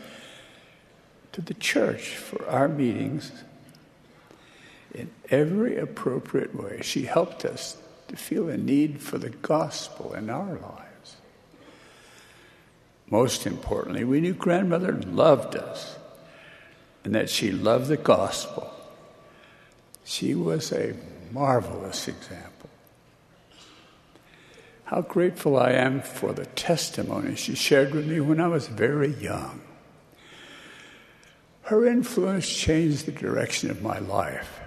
to the church for our meetings in every appropriate way. She helped us to feel a need for the gospel in our lives. Most importantly, we knew grandmother loved us and that she loved the gospel. She was a marvelous example how grateful I am for the testimony she shared with me when I was very young. Her influence changed the direction of my life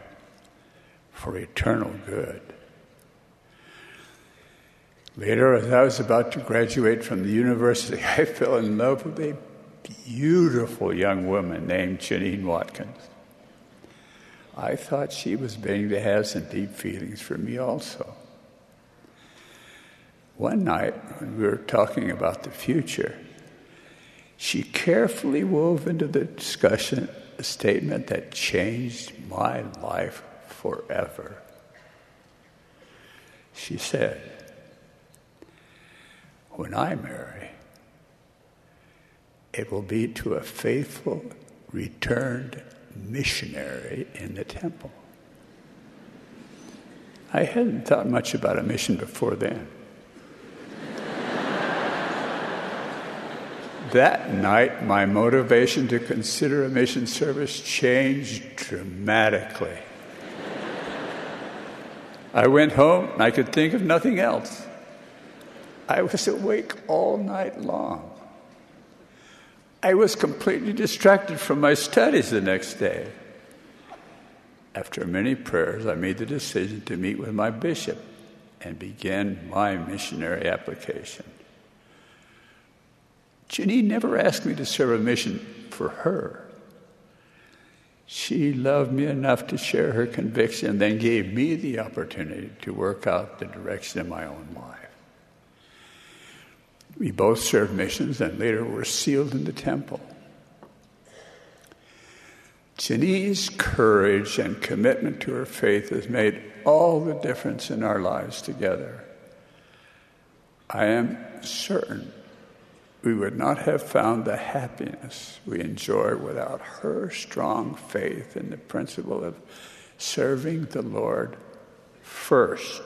for eternal good. Later, as I was about to graduate from the university, I fell in love with a beautiful young woman named Jeanene Watkins. I thought she was beginning to have some deep feelings for me also. One night, when we were talking about the future, she carefully wove into the discussion a statement that changed my life forever. She said, When I marry, it will be to a faithful, returned missionary in the temple. I hadn't thought much about a mission before then. that night, my motivation to consider a mission service changed dramatically. I went home and I could think of nothing else. I was awake all night long. I was completely distracted from my studies the next day. After many prayers, I made the decision to meet with my bishop and begin my missionary application. Jeanene never asked me to serve a mission for her. She loved me enough to share her conviction and then gave me the opportunity to work out the direction of my own life. We both served missions and later were sealed in the temple. Jeanene's courage and commitment to her faith has made all the difference in our lives together. I am certain we would not have found the happiness we enjoy without her strong faith in the principle of serving the Lord first.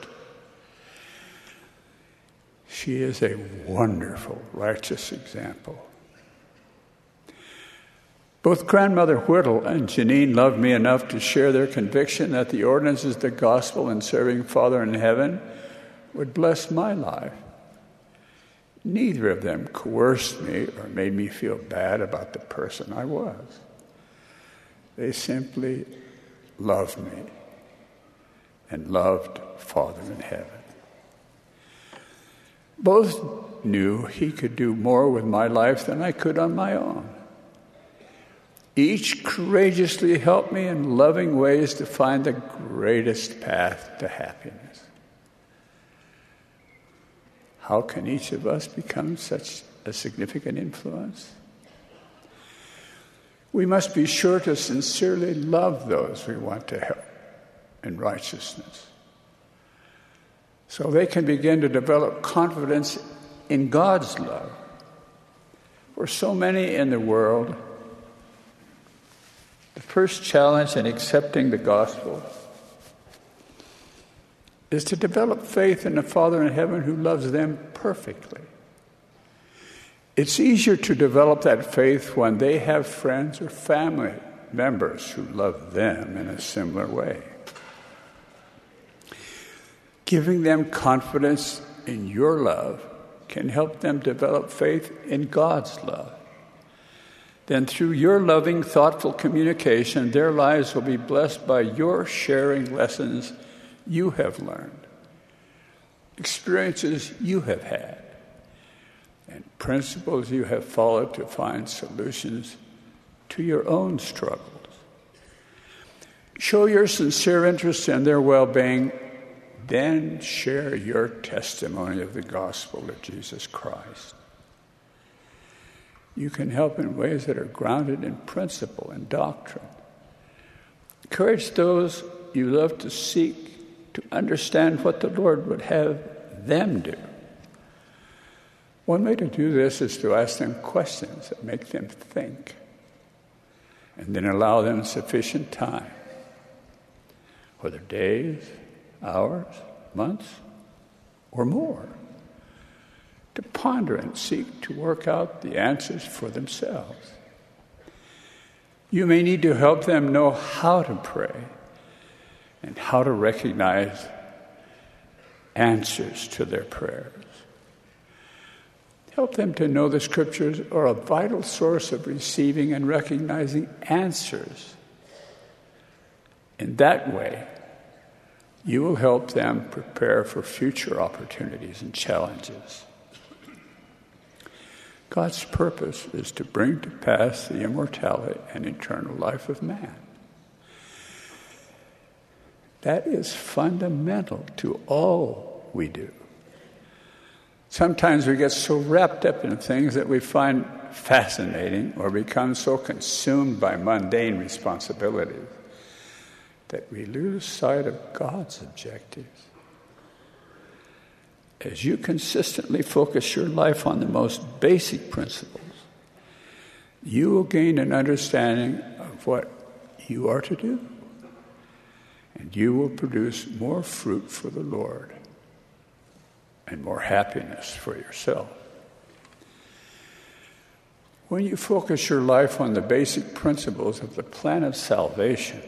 She is a wonderful, righteous example. Both Grandmother Whittle and Jeanene loved me enough to share their conviction that the ordinances of the gospel and serving Father in heaven would bless my life. Neither of them coerced me or made me feel bad about the person I was. They simply loved me and loved Father in heaven. Both knew he could do more with my life than I could on my own. Each courageously helped me in loving ways to find the greatest path to happiness. How can each of us become such a significant influence? We must be sure to sincerely love those we want to help in righteousness so they can begin to develop confidence in God's love. For so many in the world, the first challenge in accepting the gospel is to develop faith in the Father in heaven who loves them perfectly. It's easier to develop that faith when they have friends or family members who love them in a similar way. Giving them confidence in your love can help them develop faith in God's love. Then, through your loving, thoughtful communication, their lives will be blessed by your sharing lessons you have learned, experiences you have had, and principles you have followed to find solutions to your own struggles. Show your sincere interest in their well being, then share your testimony of the gospel of Jesus Christ. You can help in ways that are grounded in principle and doctrine. Encourage those you love to seek to understand what the Lord would have them do. One way to do this is to ask them questions that make them think, and then allow them sufficient time, whether days, hours, months, or more, to ponder and seek to work out the answers for themselves. You may need to help them know how to pray and how to recognize answers to their prayers. Help them to know the scriptures are a vital source of receiving and recognizing answers. In that way, you will help them prepare for future opportunities and challenges. God's purpose is to bring to pass the immortality and eternal life of man. That is fundamental to all we do. Sometimes we get so wrapped up in things that we find fascinating or become so consumed by mundane responsibilities that we lose sight of God's objectives. As you consistently focus your life on the most basic principles, you will gain an understanding of what you are to do, and you will produce more fruit for the Lord and more happiness for yourself. When you focus your life on the basic principles of the plan of salvation,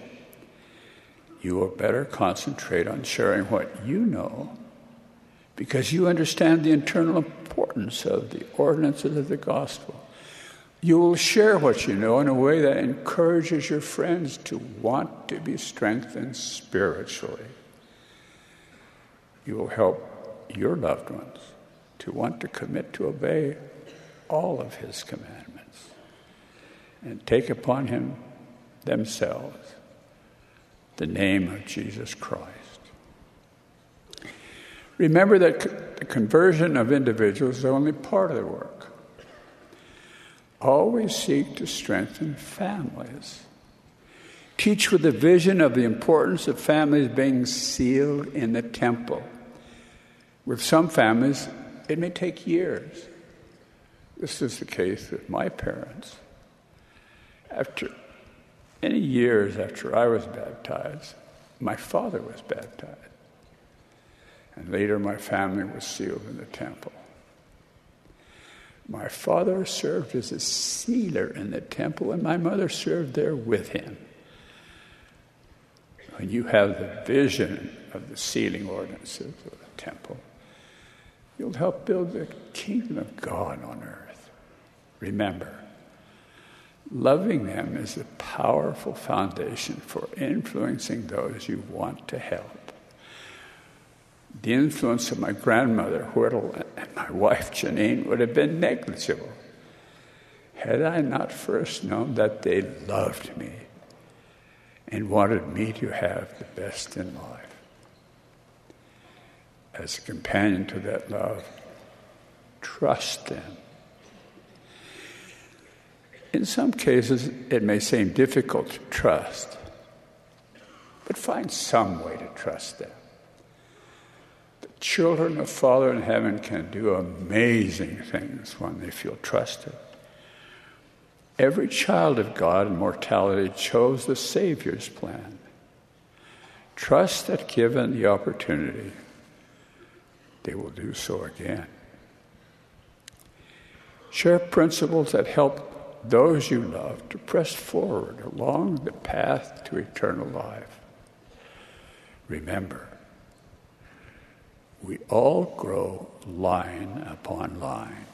you will better concentrate on sharing what you know because you understand the internal importance of the ordinances of the gospel. You will share what you know in a way that encourages your friends to want to be strengthened spiritually. You will help your loved ones to want to commit to obey all of his commandments and take upon him themselves the name of Jesus Christ. Remember that the conversion of individuals is only part of the work. Always seek to strengthen families. Teach with the vision of the importance of families being sealed in the temple. With some families, it may take years. This is the case with my parents. After many years after I was baptized, my father was baptized. And later, my family was sealed in the temple. My father served as a sealer in the temple, and my mother served there with him. When you have the vision of the sealing ordinances of the temple, you'll help build the kingdom of God on earth. Remember, loving them is a powerful foundation for influencing those you want to help the influence of my grandmother, Whittle, and my wife, Jeanene, would have been negligible had I not first known that they loved me and wanted me to have the best in life. As a companion to that love, trust them. In some cases, it may seem difficult to trust, but find some way to trust them The children of Father in heaven can do amazing things when they feel trusted. Every child of God in mortality chose the Savior's plan. Trust that given the opportunity, they will do so again. Share principles that help those you love to press forward along the path to eternal life. Remember, we all grow line upon line.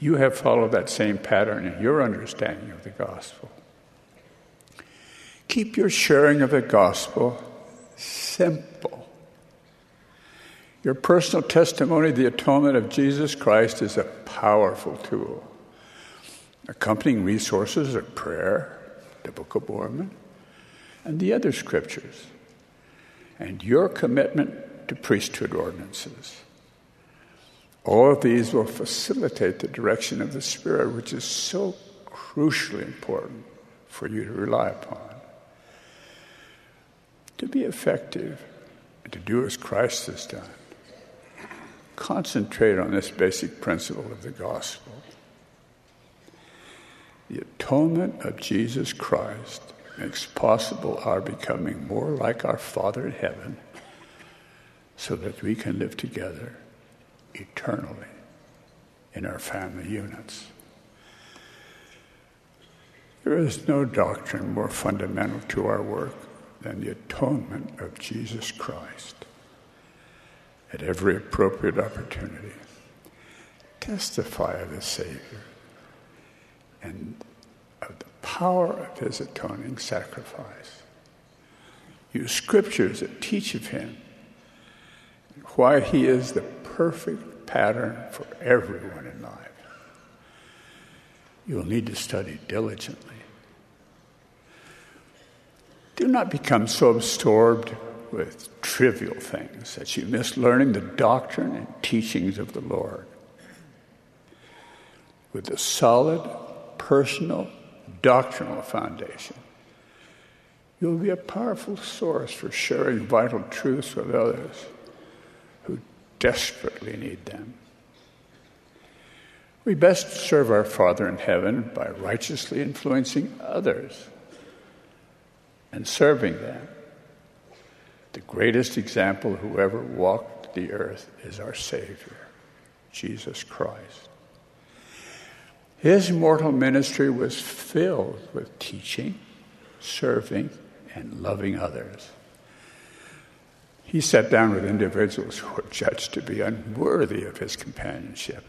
You have followed that same pattern in your understanding of the gospel. Keep your sharing of the gospel simple. Your personal testimony, of the atonement of Jesus Christ, is a powerful tool. Accompanying resources are prayer, the Book of Mormon, and the other scriptures and your commitment to priesthood ordinances. All of these will facilitate the direction of the Spirit, which is so crucially important for you to rely upon. To be effective and to do as Christ has done, concentrate on this basic principle of the gospel. The atonement of Jesus Christ makes possible our becoming more like our Father in heaven so that we can live together eternally in our family units. There is no doctrine more fundamental to our work than the atonement of Jesus Christ. At every appropriate opportunity. Testify of the Savior and of the power of his atoning sacrifice. Use scriptures that teach of him why he is the perfect pattern for everyone in life. You will need to study diligently. Do not become so absorbed with trivial things that you miss learning the doctrine and teachings of the Lord. With a solid, personal, doctrinal foundation, you'll be a powerful source for sharing vital truths with others who desperately need them. We best serve our Father in heaven by righteously influencing others and serving them the greatest example who ever walked the earth is our Savior, Jesus Christ. His mortal ministry was filled with teaching, serving, and loving others. He sat down with individuals who were judged to be unworthy of his companionship.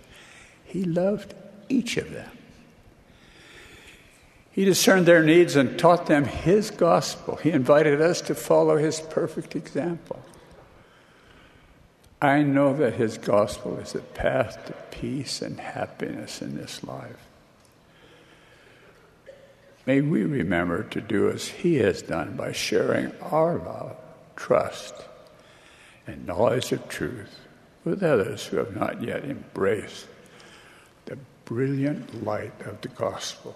He loved each of them. He discerned their needs and taught them His gospel. He invited us to follow His perfect example. I know that His gospel is a path to peace and happiness in this life. May we remember to do as He has done by sharing our love, trust, and knowledge of truth with others who have not yet embraced the brilliant light of the gospel.